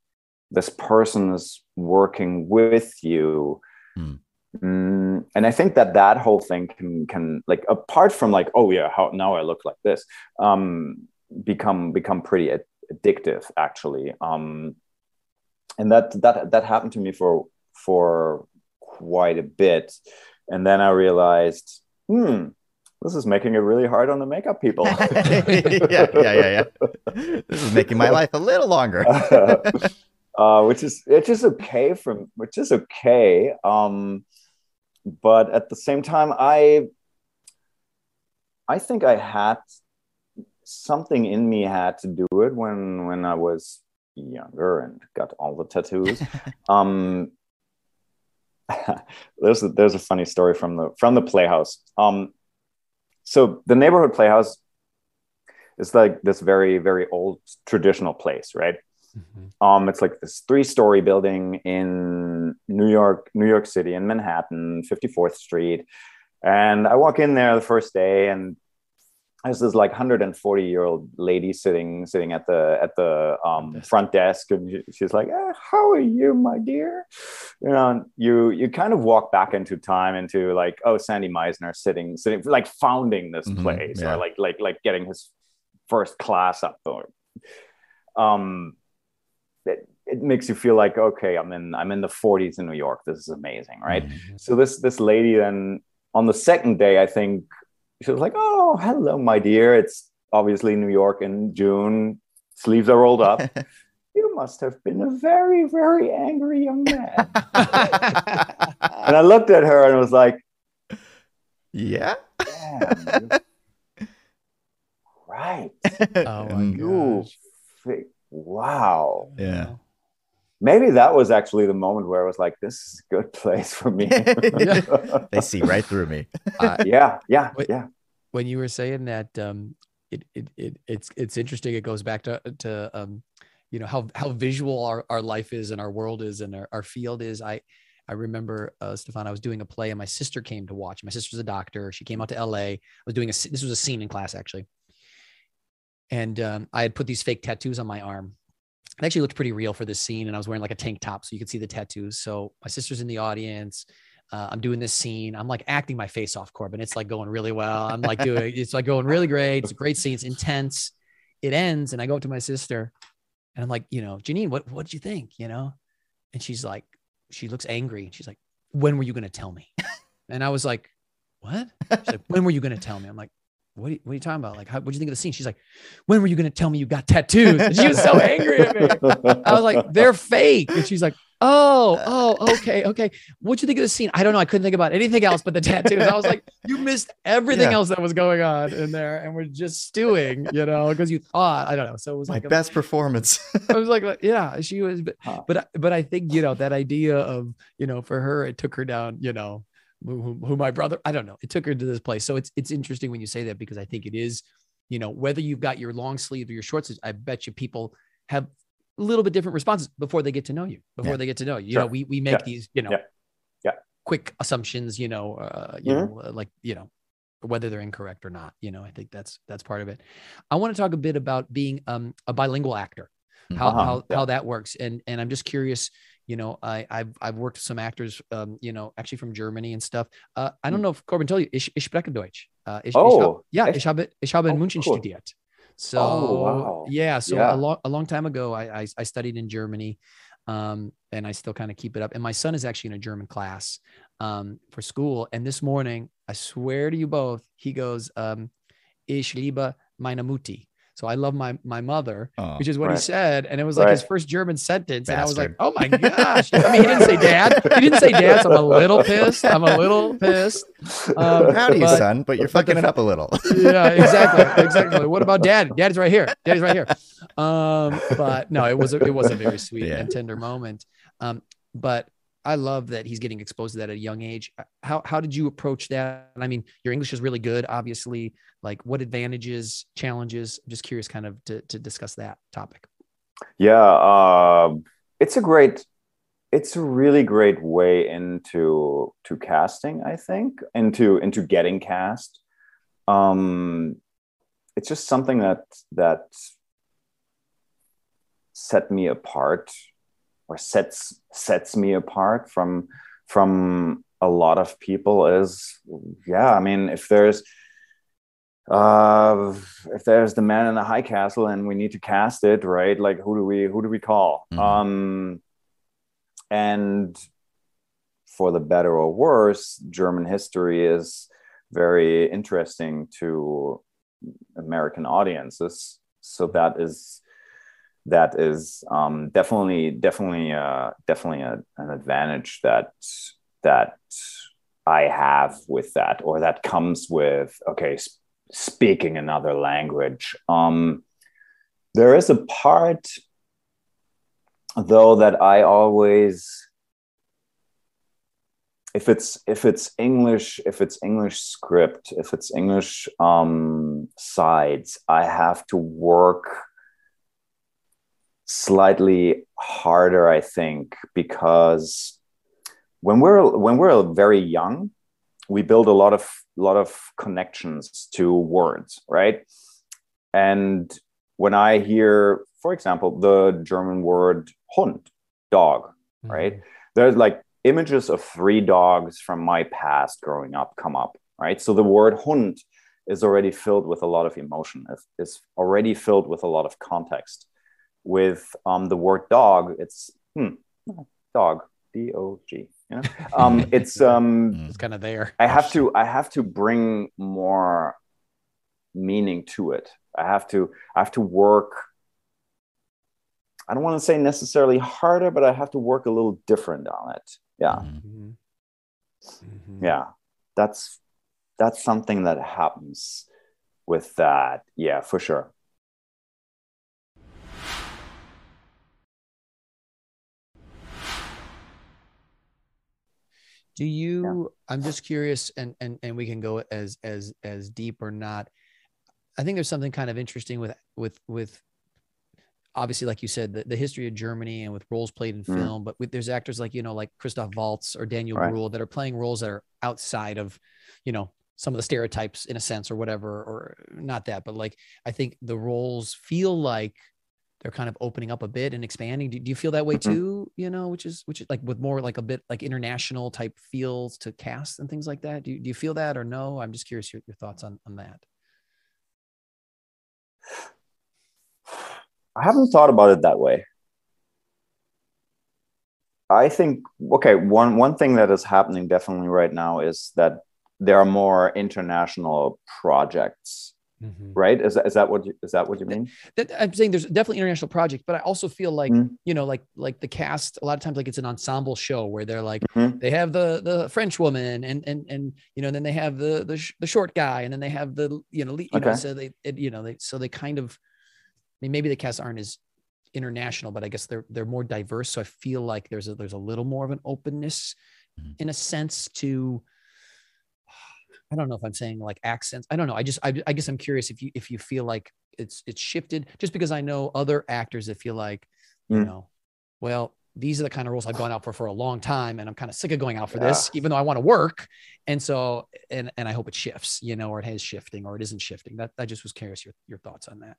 This person is working with you. Hmm. Mm, and i think that that whole thing can can like apart from like oh yeah how now i look like this um become become pretty ad- addictive actually. Um and that that that happened to me for for quite a bit. And then i realized hmm this is making it really hard on the makeup people yeah, yeah, yeah, yeah. This is making my life a little longer. uh, which is which is okay from which is okay. Um, but at the same time, I I think I had something in me had to do it when when I was younger and got all the tattoos. um, there's a, there's a funny story from the from the playhouse. Um, so the neighborhood playhouse is like this very very old traditional place, right? Mhm. Um, it's like this three-story building in New York, New York City, in Manhattan, 54th Street. And I walk in there the first day, and there's this like 140 year old lady sitting sitting at the at the um, front desk, and she's like, eh, "How are you, my dear?" You know, you you kind of walk back into time into like, oh, Sandy Meisner sitting sitting like founding this Mhm, place, yeah. or like like like getting his first class up there. Um, it, it makes you feel like okay i'm in i'm in the 40s in new york this is amazing right Mhm. so this this lady then on the second day i think she was like oh hello my dear it's obviously new york in june sleeves are rolled up you must have been a very very angry young man and i looked at her and was like yeah. damn right Oh my you gosh. fi- wow Yeah. maybe that was actually the moment where I was like, this is a good place for me. they see right through me. I- yeah, yeah, Wait. yeah. When you were saying that um it, it, it it's it's interesting it goes back to to um you know how how visual our, our life is and our world is and our, our field is. I i remember uh stephan i was doing a play and my sister came to watch. My sister's a doctor. She came out to la i was doing a this was a scene in class actually. And um, i had put these fake tattoos on my arm. It actually looked pretty real for this scene and i was wearing like a tank top so you could see the tattoos. So my sister's in the audience uh, I'm doing this scene. I'm like acting my face off, Corbin. It's like going really well. I'm like doing, it's like going really great. It's a great scene. It's intense. It ends, and I go up to my sister, and I'm like, you know, Janine, what what did you think? You know, and she's like, she looks angry. She's like, when were you going to tell me? And I was like, what? She's like, when were you going to tell me? I'm like, what are, you, what are you talking about? Like, what do you think of the scene? She's like, when were you going to tell me you got tattoos? And she was so angry at me. I was like, they're fake. And she's like, oh, uh, oh, okay, okay. What'd you think of the scene? I don't know. I couldn't think about anything else but the tattoos. I was like, you missed everything yeah. else that was going on in there. And we're just stewing, you know, because you thought, I don't know. So it was My like a, best performance. I was like, yeah, she was, but, but, but I think, you know, that idea of, you know, for her, it took her down, you know, who, who my brother, I don't know. It took her to this place. So it's it's interesting when you say that because I think it is, you know, whether you've got your long sleeve or your short sleeves, I bet you people have a little bit different responses before they get to know you, before yeah. they get to know you. Sure. Know, we we make yeah. these, you know, yeah. yeah. quick assumptions, you know, uh, you mm-hmm. know, like, you know, whether they're incorrect or not. You know, I think that's that's part of it. I want to talk a bit about being um, a bilingual actor, how uh-huh. how, how that works, and and I'm just curious you know, I, I've I've worked with some actors, um, you know, actually from Germany and stuff. Uh, I don't hmm. know if Corbin told you, ich, ich spreche Deutsch. Uh, ich, oh, ich hab, yeah, ich habe ich habe in oh, München cool. studiert. So oh, wow. yeah, so Yeah. a long a long time ago, I I, I studied in Germany, um, and I still kind of keep it up. And my son is actually in a German class um, for school. And this morning, I swear to you both, he goes, um, "Ich liebe meine Mutti." So I love my my mother, Oh, which is what he said, and it was like his first German sentence, and I was like, "Oh my gosh!" I mean, he didn't say dad. He didn't say dad. So I'm a little pissed. I'm a little pissed. Um, Howdy, you, son, but you're fucking it up a little. yeah, exactly, exactly. What about dad? Daddy's right here. Daddy's right here. Um, but no, it was a, it was a very sweet Yeah. and tender moment. Um, but I love that he's getting exposed to that at a young age. How how did you approach that? I mean, your English is really good, obviously. Like, what advantages, challenges? I'm just curious, kind of to to discuss that topic. Yeah, uh, it's a great, it's a really great way into to casting. I think into into getting cast. Um, it's just something that that set me apart, or sets sets me apart from from a lot of people. Is yeah, I mean, if there's uh if there's the man in the high castle and we need to cast it right like who do we who do we call Mhm. um and for the better or worse german history is very interesting to american audiences so that is that is um definitely definitely uh definitely a, an advantage that that i have with that or that comes with okay s- speaking another language. Um, there is a part, though, that I always, if it's if it's English, if it's English script, if it's English um, sides, I have to work slightly harder, I think, because when we're when we're very young, we build a lot of lot of connections to words right? And when i hear for example the german word hund dog mm-hmm. right? There's like images of three dogs from my past growing up come up right? So the word hund is already filled with a lot of emotion is already filled with a lot of context with um, the word dog it's hmm, dog d-o-g you know? um, it's um, It's kind of there. I have to I have to bring more meaning to it. I have to I have to work I don't want to say necessarily harder, but I have to work a little different on it. Yeah. Mhm. Mhm. Mhm. Yeah. That's that's something that happens with that. Yeah, for sure. Do you i'm just curious and and and we can go as as as deep or not i think there's something kind of interesting with with with obviously like you said the, the history of germany and with roles played in Mm. film but with there's actors like you know like christoph waltz or daniel Right. Bruhl that are playing roles that are outside of you know some of the stereotypes in a sense or whatever or not that but like i think the roles feel like they're kind of opening up a bit and expanding. Do, do you feel that way Mhm. too? You know, which is which is like with more like a bit like international type feels to cast and things like that. Do you, do you feel that or no? I'm just curious your, your thoughts on on that. I haven't thought about it that way. I think okay, one one thing that is happening definitely right now is that there are more international projects, right? Is that, is that what you, is that what you mean? That, I'm saying there's definitely international projects, but I also feel like Mhm. you know, like like the cast. A lot of times, like it's an ensemble show where they're like Mhm. they have the the French woman and and and you know, then they have the the, sh- the short guy, and then they have the you know, le- you know, so they it, you know they so they kind of. I mean, maybe the cast aren't as international, but I guess they're they're more diverse. So I feel like there's a there's a little more of an openness, Mhm. in a sense, to. I don't know if I'm saying like accents. I don't know. I just I, I guess I'm curious if you if you feel like it's it's shifted just because I know other actors that feel like you Mm. know, well, these are the kind of roles I've gone out for for a long time, and I'm kind of sick of going out for Yeah. this, even though I want to work. And so, and and I hope it shifts, you know, or it is shifting, or it isn't shifting. That I just was curious your your thoughts on that.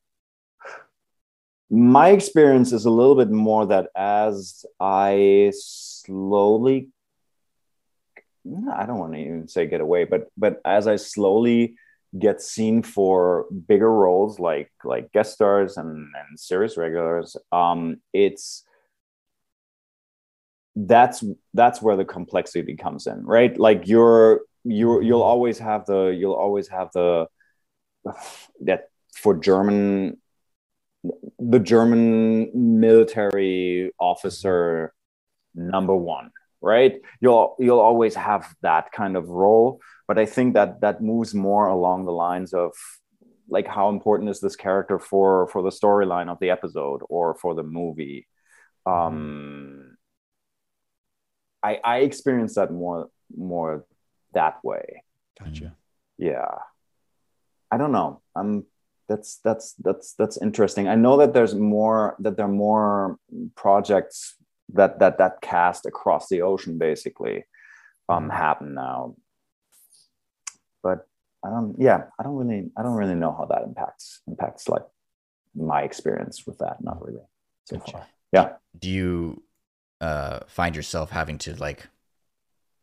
My experience is a little bit more that as I slowly I don't want to even say get away, but but as I slowly get seen for bigger roles like like guest stars and and series regulars, um, it's that's that's where the complexity comes in, right? Like you're you you'll always have the you'll always have the that for German the German military officer number one, right? You'll you'll always have that kind of role, but I think that that moves more along the lines of like how important is this character for for the storyline of the episode or for the movie. Um, I I experience that more more that way. Gotcha. Yeah. I don't know. I'm that's that's that's that's interesting. I know that there's more that there are more projects that that that cast across the ocean basically um happen now. But I don't yeah, I don't really I don't really know how that impacts impacts like my experience with that. Not really so Gotcha. far. Yeah. Do you uh, find yourself having to like?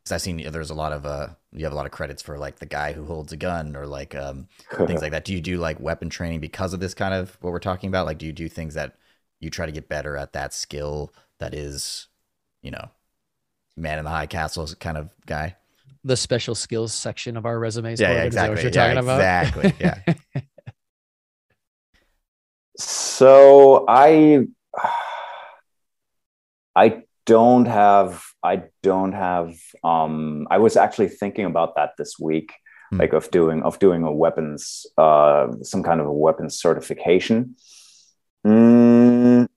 Because I've seen there's a lot of uh, you have a lot of credits for like the guy who holds a gun or like um things like that. Do you do like weapon training because of this kind of what we're talking about? Like, do you do things that you try to get better at that skill that is, you know, man in the high castle kind of guy? The special skills section of our resumes. Yeah, yeah, Corbin, is that exactly. What you're Yeah, talking about? exactly. Yeah. So I I don't have I don't have um I was actually thinking about that this week Hmm. like of doing of doing a weapons uh some kind of a weapons certification. Mm,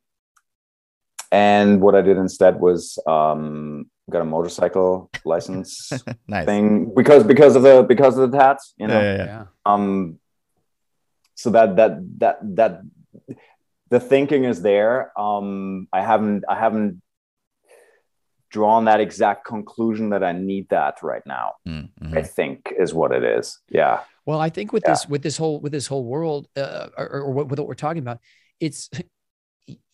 and what I did instead was um got a motorcycle license nice. thing because because of the because of the tats, you know Yeah, yeah, yeah. yeah. um so that that that that the thinking is there um i haven't i haven't drawn that exact conclusion that i need that right now Mm, mhm. i think is what it is yeah Well, I think with Yeah. this with this whole with this whole world, uh, or, or what, with what we're talking about, it's y-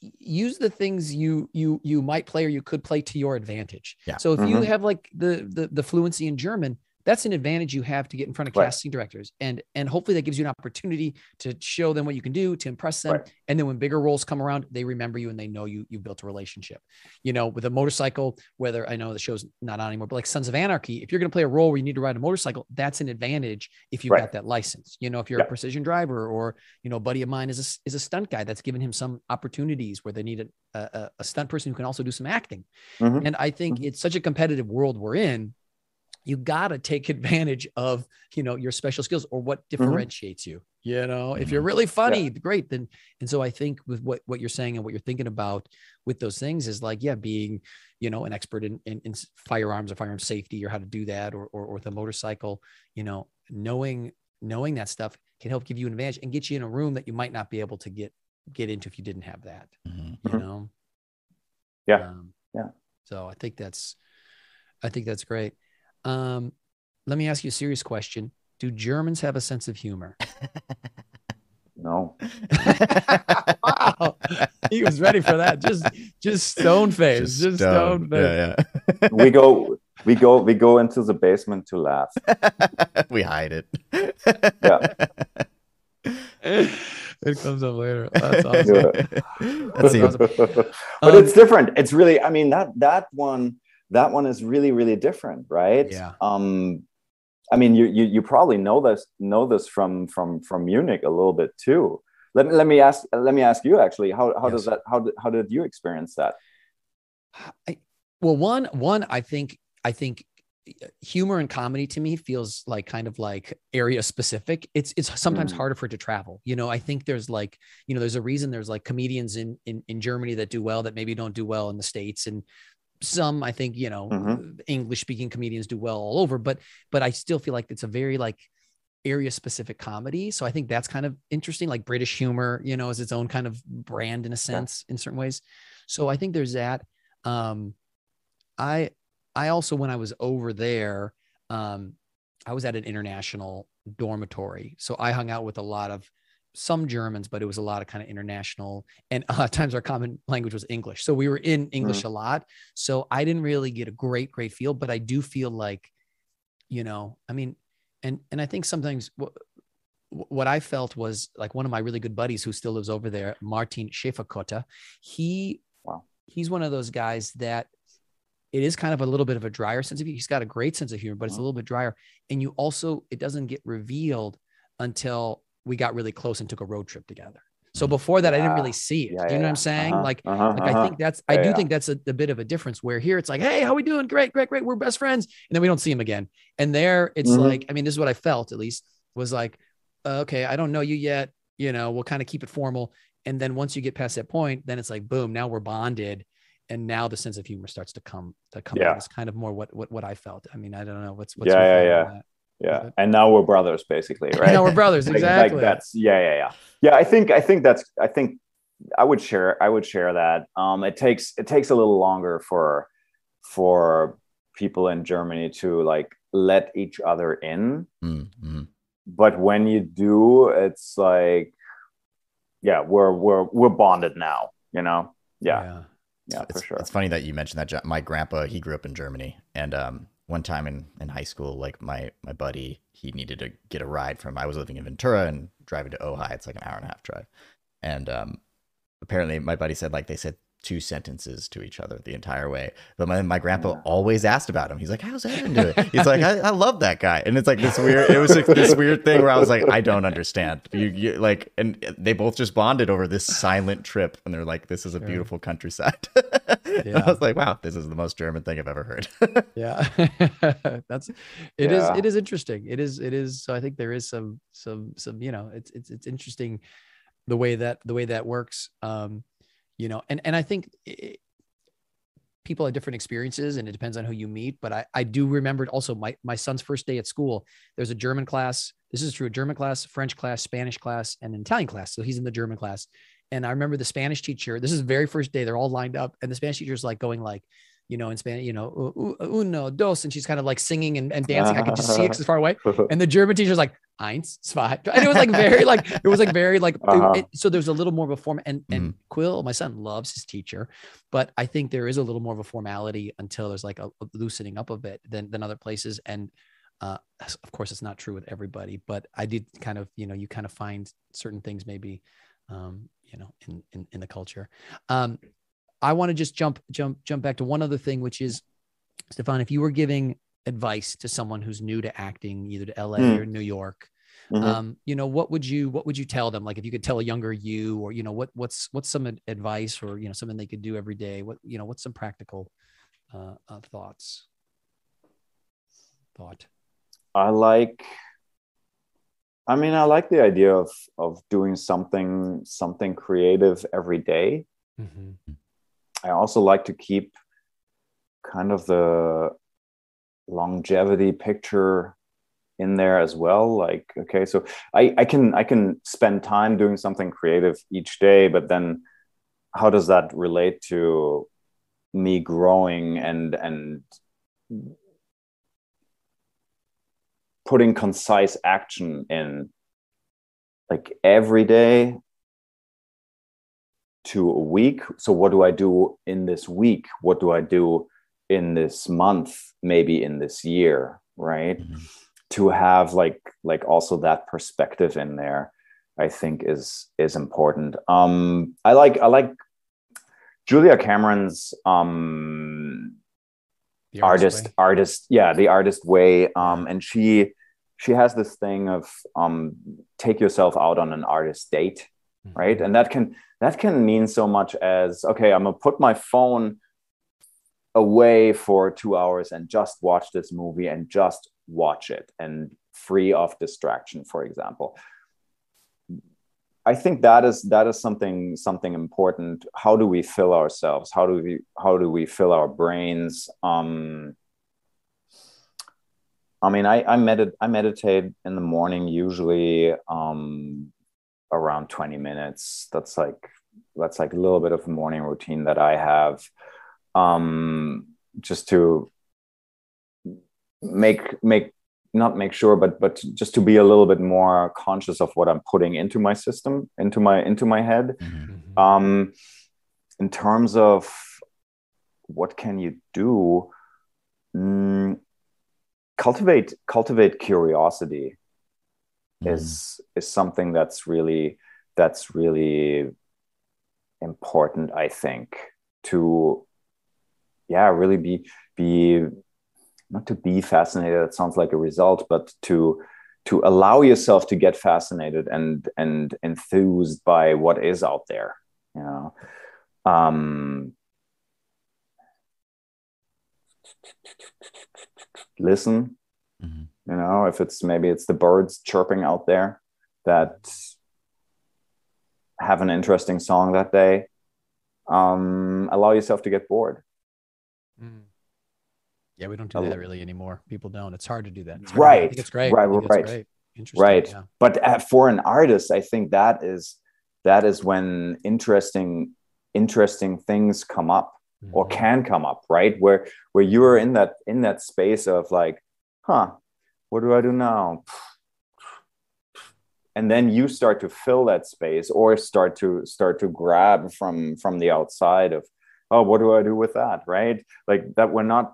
use the things you you you might play or you could play to your advantage. Yeah. So if you Mhm. have like the, the the fluency in German, that's an advantage you have to get in front of Right. casting directors, and and hopefully that gives you an opportunity to show them what you can do to impress them. Right. And then when bigger roles come around, they remember you and they know you you've built a relationship. You know, with a motorcycle, whether I know the show's not on anymore, but like Sons of Anarchy, if you're going to play a role where you need to ride a motorcycle, that's an advantage if you've Right. got that license. You know, if you're Yeah. a precision driver or you know, a buddy of mine is a, is a stunt guy that's given him some opportunities where they need a, a, a stunt person who can also do some acting. Mhm. And I think Mhm. it's such a competitive world we're in. You got to take advantage of, you know, your special skills or what differentiates you. You know, if you're Mhm. really funny, great. Then, and so I think with what, what you're saying and what you're thinking about with those things is like, yeah, being, you know, an expert in, in, in firearms or firearm safety or how to do that or, or, or with a motorcycle, you know, knowing, knowing that stuff can help give you an advantage and get you in a room that you might not be able to get, get into if you didn't have that, Mhm. you Mhm. know? Yeah. Um, Yeah. So I think that's, I think that's great. Um, let me ask you a serious question. Do Germans have a sense of humor? no wow. he was ready for that. Just just stone face. Just, stone. face. Yeah, yeah. we go we go we go into the basement to laugh. we hide it. Yeah. it comes up later. That's awesome. Yeah. That's awesome. but Um, it's different. It's really, I mean, that that one, that one is really, really different, right? Yeah. Um, I mean, you you you probably know this know this from from from Munich a little bit too. Let me let me ask let me ask you actually how how does that how did how did you experience that? I, well, one, one, I think, I think humor and comedy to me feels like kind of like area specific. It's, it's sometimes Mm. harder for it to travel. You know, I think there's like, you know, there's a reason there's like comedians in, in, in Germany that do well that maybe don't do well in the States. And some, I think, you know, Mhm. English speaking comedians do well all over, but, but I still feel like it's a very like, area specific comedy. So i think that's kind of interesting like british humor you know is its own kind of brand in a sense in certain ways. So i think there's that. Um i i also when i was over there um i was at an international dormitory. So i hung out with a lot of some germans but it was a lot of kind of international and a lot of times our common language was english so we were in english a lot so i didn't really get a great great feel but i do feel like you know i mean and and i think sometimes what what I felt was like one of my really good buddies who still lives over there, Martin Schäferkotte. He Wow. he's one of those guys that it is kind of a little bit of a drier sense of humor. He's got a great sense of humor, but it's a Mhm. little bit drier. And you also it doesn't get revealed until we got really close and took a road trip together. So before that, I didn't really see it. Yeah, Do you know yeah, what I'm saying? Uh-huh, Like uh-huh, like I uh-huh. think that's I Yeah, do yeah. think that's a, a bit of a difference where here it's like, hey, how we doing? Great, great, great. We're best friends. And then we don't see him again. And there it's Mhm. like, I mean, this is what I felt at least was like, uh, okay, I don't know you yet. You know, we'll kind of keep it formal. And then once you get past that point, then it's like, boom, now we're bonded. And now the sense of humor starts to come to come Yeah. out. It's kind of more what what what I felt. I mean, I don't know what's what's Yeah, yeah, yeah. Yeah. And now we're brothers basically right? Now we're brothers, Like- exactly. like that's yeah yeah yeah. Yeah i think i think that's i think i would share i would share that. Um it takes it takes a little longer for for people in germany to like let each other in. Mm, mm. but when you do it's like yeah we're we're we're bonded now you know? Yeah. Yeah, it's, for sure. It's funny that you mentioned that. My grandpa, he grew up in Germany, and um, one time in, in high school, like my my buddy, he needed to get a ride from. I was living in Ventura and driving to Ojai. It's like an hour and a half drive, and um, apparently my buddy said like they said two sentences to each other the entire way. But my my grandpa always asked about him. He's like, "How's Evan doing?" He's like, I, "I love that guy," and it's like this weird. It was like this weird thing where I was like, "I don't understand." You, you like, and they both just bonded over this silent trip, and they're like, "This is a beautiful countryside." Yeah. I was like, "Wow, this is the most German thing I've ever heard." yeah that's it is Yeah. it is interesting it is it is so i think there is some some some you know it's it's it's interesting the way that the way that works um you know and and i think it, people have different experiences and it depends on who you meet but i i do remember also my my son's first day at school there's a german class this is true a german class french class spanish class and an italian class. So he's in the german class. And i remember the spanish teacher this is the very first day they're all lined up and the spanish teacher's like going like you know in spanish you know "U- u- uno dos and she's kind of like singing and, and dancing. I could just see it far away. And the German teacher's like eins, zwei, and it was like very like it was like very like Uh-huh. it- so there's a little more of a form and and Mhm. Quill, my son, loves his teacher, but I think there is a little more of a formality until there's like a, a loosening up of it than than other places, and uh, of course it's not true with everybody, but I did kind of you know you kind of find certain things maybe um, you know in in, in the culture. Um, I want to just jump jump jump back to one other thing, which is Stephan, if you were giving advice to someone who's new to acting, either to LA Hmm. or New York, Mhm. um, you know, what would you what would you tell them? Like if you could tell a younger you, or you know, what what's what's some advice, or you know, something they could do every day? What you know, what's some practical uh, uh, thoughts? Thought. I like I mean I like the idea of of doing something something creative every day. Mhm. I also like to keep kind of the longevity picture in there as well like okay so I, I can i can spend time doing something creative each day but then how does that relate to me growing and and putting concise action in like every day to a week. So what do I do in this week? What do I do in this month? Maybe in this year, right? Mm-hmm. To have like like also that perspective in there, I think is is important. Um, I like I like Julia Cameron's um artist artist, artist yeah the artist way um and she she has this thing of um take yourself out on an artist date mm-hmm. right and that can that can mean so much as okay i'm gonna put my phone away for two hours and just watch this movie and just watch it and free of distraction for example. I think that is that is something something important. How do we fill ourselves? How do we how do we fill our brains? Um i mean i i, medit- I meditate in the morning usually um around 20 minutes. That's like that's like a little bit of a morning routine that i have um just to make make not make sure but but just to be a little bit more conscious of what i'm putting into my system into my into my head mm-hmm. um in terms of what can you do mm, cultivate cultivate curiosity mm. is is something that's really that's really important i think to yeah really be be not to be fascinated that sounds like a result but to to allow yourself to get fascinated and and enthused by what is out there you know um listen mm-hmm. you know if it's maybe it's the birds chirping out there that have an interesting song that day um allow yourself to get bored mm. Yeah, we don't do that really anymore. People don't. It's hard to do that. It's right. it's great. Right. Right. Great. Interesting. Right. Yeah. But uh, for an artist, I think that is that is when interesting interesting things come up mm-hmm. or can come up. Right. Where where you're in that in that space of like, huh, what do I do now? and then you start to fill that space or start to start to grab from from the outside of oh what do i do with that right? Like that we're not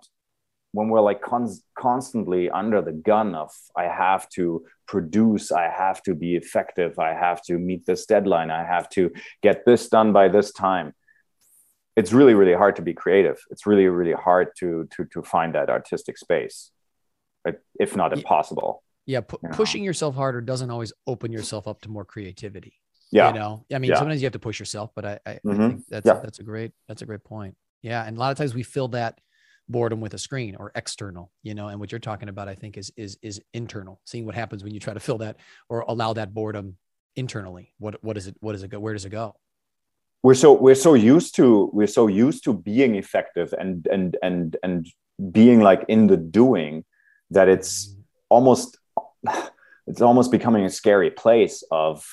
when we're like con- constantly under the gun of i have to produce i have to be effective i have to meet this deadline i have to get this done by this time. It's really really hard to be creative. It's really really hard to to to find that artistic space if not impossible. yeah pu- you know? pushing yourself harder doesn't always open yourself up to more creativity yeah you know i mean yeah. sometimes you have to push yourself but i i, mm-hmm. I think that's yeah. that's a great that's a great point yeah and a lot of times we fill that boredom with a screen or external you know and what you're talking about i think is is is internal seeing what happens when you try to fill that or allow that boredom internally what what is it what does it go where does it go we're so we're so used to we're so used to being effective and and and and being like in the doing that it's mm-hmm. almost it's almost becoming a scary place of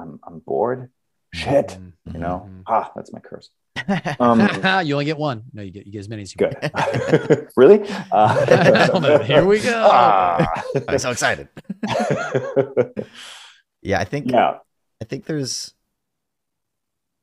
i'm, I'm bored shit mm-hmm. you know mm-hmm. ah that's my curse um, you only get one. No, you get you get as many as you good. want. really? Uh, Here we go. Ah. I'm so excited. yeah, I think. Yeah, I think there's.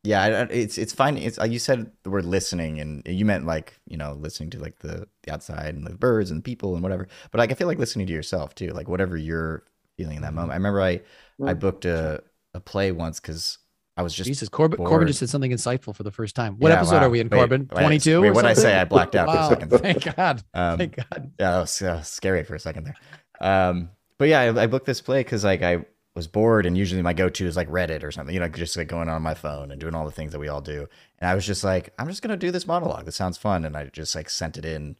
Yeah, it's it's fine. It's you said the word listening, and you meant like you know listening to like the, the outside and the birds and people and whatever. But like I feel like listening to yourself too, like whatever you're feeling in that moment. I remember I I booked a a play once because I was just Jesus. Corbin, Corbin just said something insightful for the first time. What yeah, episode wow. are we in, Corbin? Twenty two. Wait, what I say? I blacked out wow. for a second. Thank God. Um, Thank God. Yeah, that was uh, scary for a second there. Um, but yeah, I, I booked this play because like I was bored, and usually my go to is like Reddit or something. You know, just like going on my phone and doing all the things that we all do. And I was just like, I'm just gonna do this monologue. This sounds fun, and I just like sent it in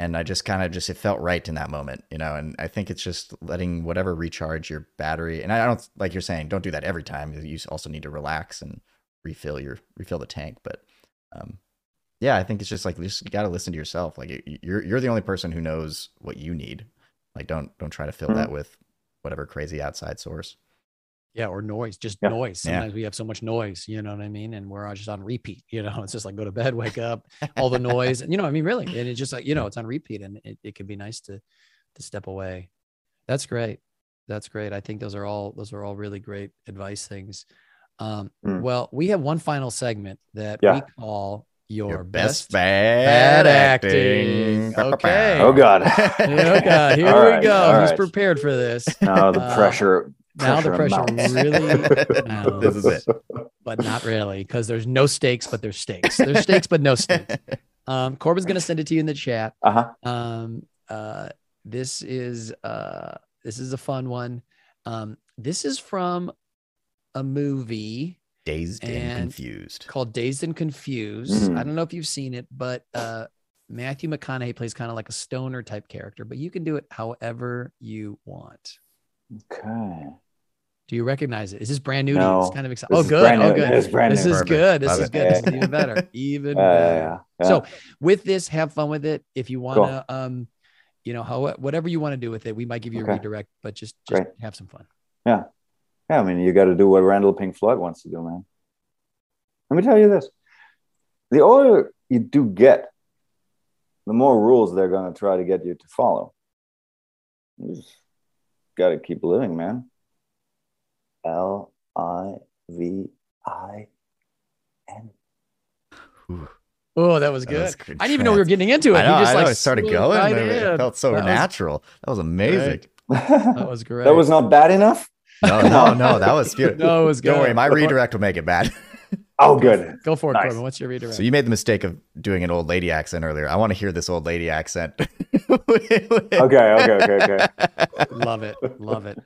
and I just kind of just it felt right in that moment, you know. And I think it's just letting whatever recharge your battery. And I don't like you're saying, don't do that every time. You also need to relax and refill your refill the tank. But um, yeah, I think it's just like you just got to listen to yourself. Like you're you're the only person who knows what you need. Like don't don't try to fill mm-hmm. that with whatever crazy outside source. Yeah, or noise, just yeah. noise. Sometimes yeah. we have so much noise, you know what I mean? And we're just on repeat, you know, it's just like go to bed, wake up, all the noise. And you know, I mean, really. And it's just like, you know, it's on repeat and it, it can be nice to to step away. That's great. That's great. I think those are all those are all really great advice things. Um, Mm. Well, we have one final segment that Yeah. we call your, Your best. best bad, bad acting. acting. Okay. Oh God. Oh, God, here All we right, go. all Who's right. prepared for this? Now the Uh, pressure. Now the pressure mounts. really mounts. This is it. but not really because there's no stakes, but there's stakes. There's stakes, but no stakes. Um, Corbin's gonna send it to you in the chat. Uh huh. Um, uh, this is uh, this is a fun one. Um, this is from a movie Dazed and, And- confused. called Dazed and Confused. Mm. I don't know if you've seen it, but uh, Matthew McConaughey plays kind of like a stoner type character, but you can do it however you want. Okay. Do you recognize it? Is this brand new to No. you? It's kind of exciting. Oh, good. brand Oh, new. good. It's brand This new. is good. This Love is it. good. This is even better. Even Yeah, better. yeah, yeah, yeah. So with this, have fun with it. If you want Cool. to, um, you know, how whatever you want to do with it, we might give you a redirect, but just just Great. have some fun. Yeah, Yeah, I mean, you got to do what Randall Pink Floyd wants to do, man. Let me tell you this: the older you do get, the more rules they're going to try to get you to follow. You just got to keep living, man. L I V I N. Oh, that was that good. was good I didn't even know we were getting into it. I know, you just I know, like it started going. right and it felt so That was- natural. that was amazing. That was great. that was not bad enough. No, no, no, that was beautiful. no, it was good. Don't worry, my redirect will make it bad. Oh, good. Go for it, Nice. Corbin. What's your redirect? So you made the mistake of doing an old lady accent earlier. I want to hear this old lady accent. okay, Okay, okay, okay, okay. Love it. Love it.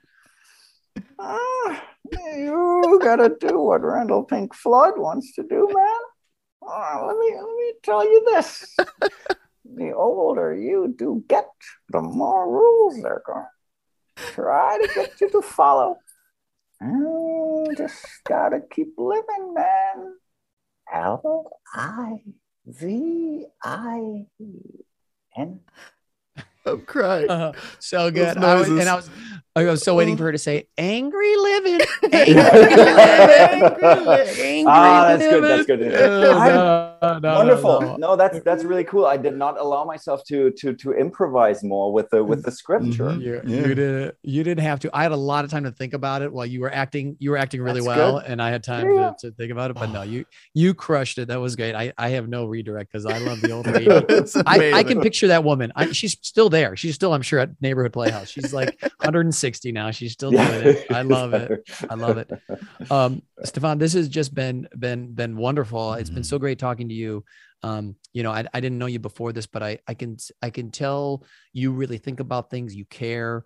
Ah, you gotta do what Randall Pink Floyd wants to do, man. Ah, let me let me tell you this: the older you do get, the more rules they're going to try to get you to follow. You just gotta keep living, man. L I V I N. I'm crying. Uh, so good. I was, and. I was, I was so waiting for her to say "angry living." Angry Ah, that's good. That's good. Oh, no, no, no, Wonderful. no. No, that's that's really cool. I did not allow myself to to to improvise more with the with the scripture. Mhm. You, Yeah. you didn't. You didn't have to. I had a lot of time to think about it while you were acting. You were acting really That's well, good. and I had time Yeah. to, to think about it. But no, you you crushed it. That was great. I I have no redirect because I love the old lady. I, I can picture that woman. I, she's still there. She's still, I'm sure, at Neighborhood Playhouse. She's like 160 now. She's still doing it. I love it. I love it. Um, Stephan, this has just been been been wonderful. It's been Mhm. so great talking to you. Um, you know, I, I didn't know you before this, but I I can I can tell you really think about things. You care.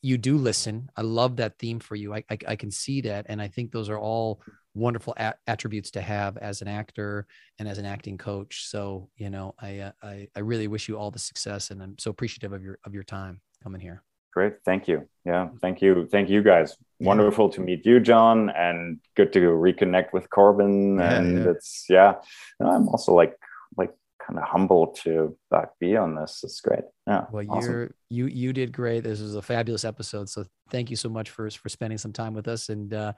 You do listen. I love that theme for you. I I, I can see that, and I think those are all wonderful a- attributes to have as an actor and as an acting coach. So you know, I, uh, I I really wish you all the success, and I'm so appreciative of your of your time coming here. Great. Thank you. Yeah. Thank you. Thank you guys. Wonderful to meet you, John, and good to reconnect with Corbin. Yeah, and yeah. it's yeah. No, I'm also like like kind of humbled to like, be on this. It's great. Yeah. Well, awesome. you're you you did great. This was a fabulous episode. So thank you so much for for spending some time with us, and uh,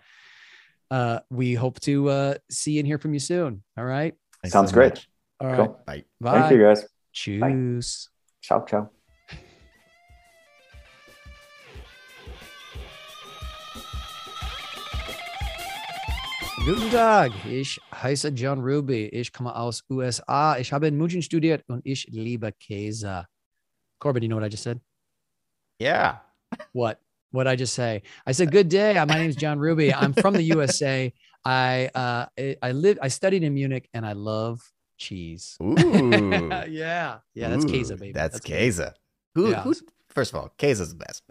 uh, we hope to uh, see and hear from you soon. All right. Thanks Sounds so great. All right. Cool. Bye. Bye. Thank you guys. Choose. Ciao, ciao. Guten Tag, ich heiße John Ruby. Ich komme aus USA. Ich habe in München studiert und ich liebe Käse. Corbin, you know what I just said? Yeah. What? What I just say? I said, "Good day. My name is John Ruby. I'm from the USA. I uh, I, I live. I studied in Munich, and I love cheese. Ooh. yeah, yeah. That's Käse, baby. That's. Käse. Who, Yeah. who, first of all, Käse is the best.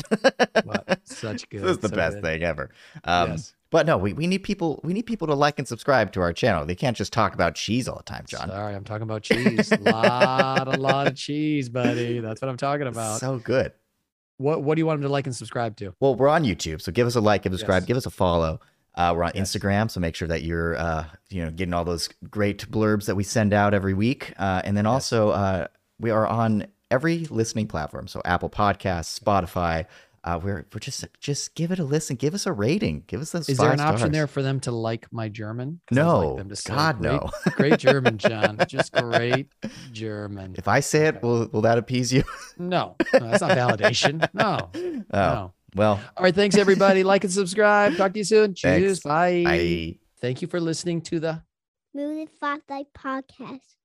What? Such good. This is the so best good. thing ever. Um, Yes. But no, we, we need people. We need people to like and subscribe to our channel. They can't just talk about cheese all the time, John. Sorry, I'm talking about cheese. lot, a lot of cheese, buddy. That's what I'm talking about. So good. what What do you want them to like and subscribe to? Well, we're on YouTube, so give us a like, give us a subscribe, Yes. give us a follow. Uh, we're on Yes. Instagram, so make sure that you're, uh, you know, getting all those great blurbs that we send out every week. Uh, and then also, uh, we are on every listening platform, so Apple Podcasts, Spotify. Uh, we're we're just just give it a listen, give us a rating, give us those. Is there five an option there for them to like my German? I'd like No, them say, God "Great- no. Great German, John. Just great German. If I say it, will will that appease you? No, no, that's not validation. No, Oh, no. well, All right. Thanks, everybody. Like and subscribe. Talk to you soon. Cheers. Bye. I. Thank you for listening to the Moving Spotlight Podcast.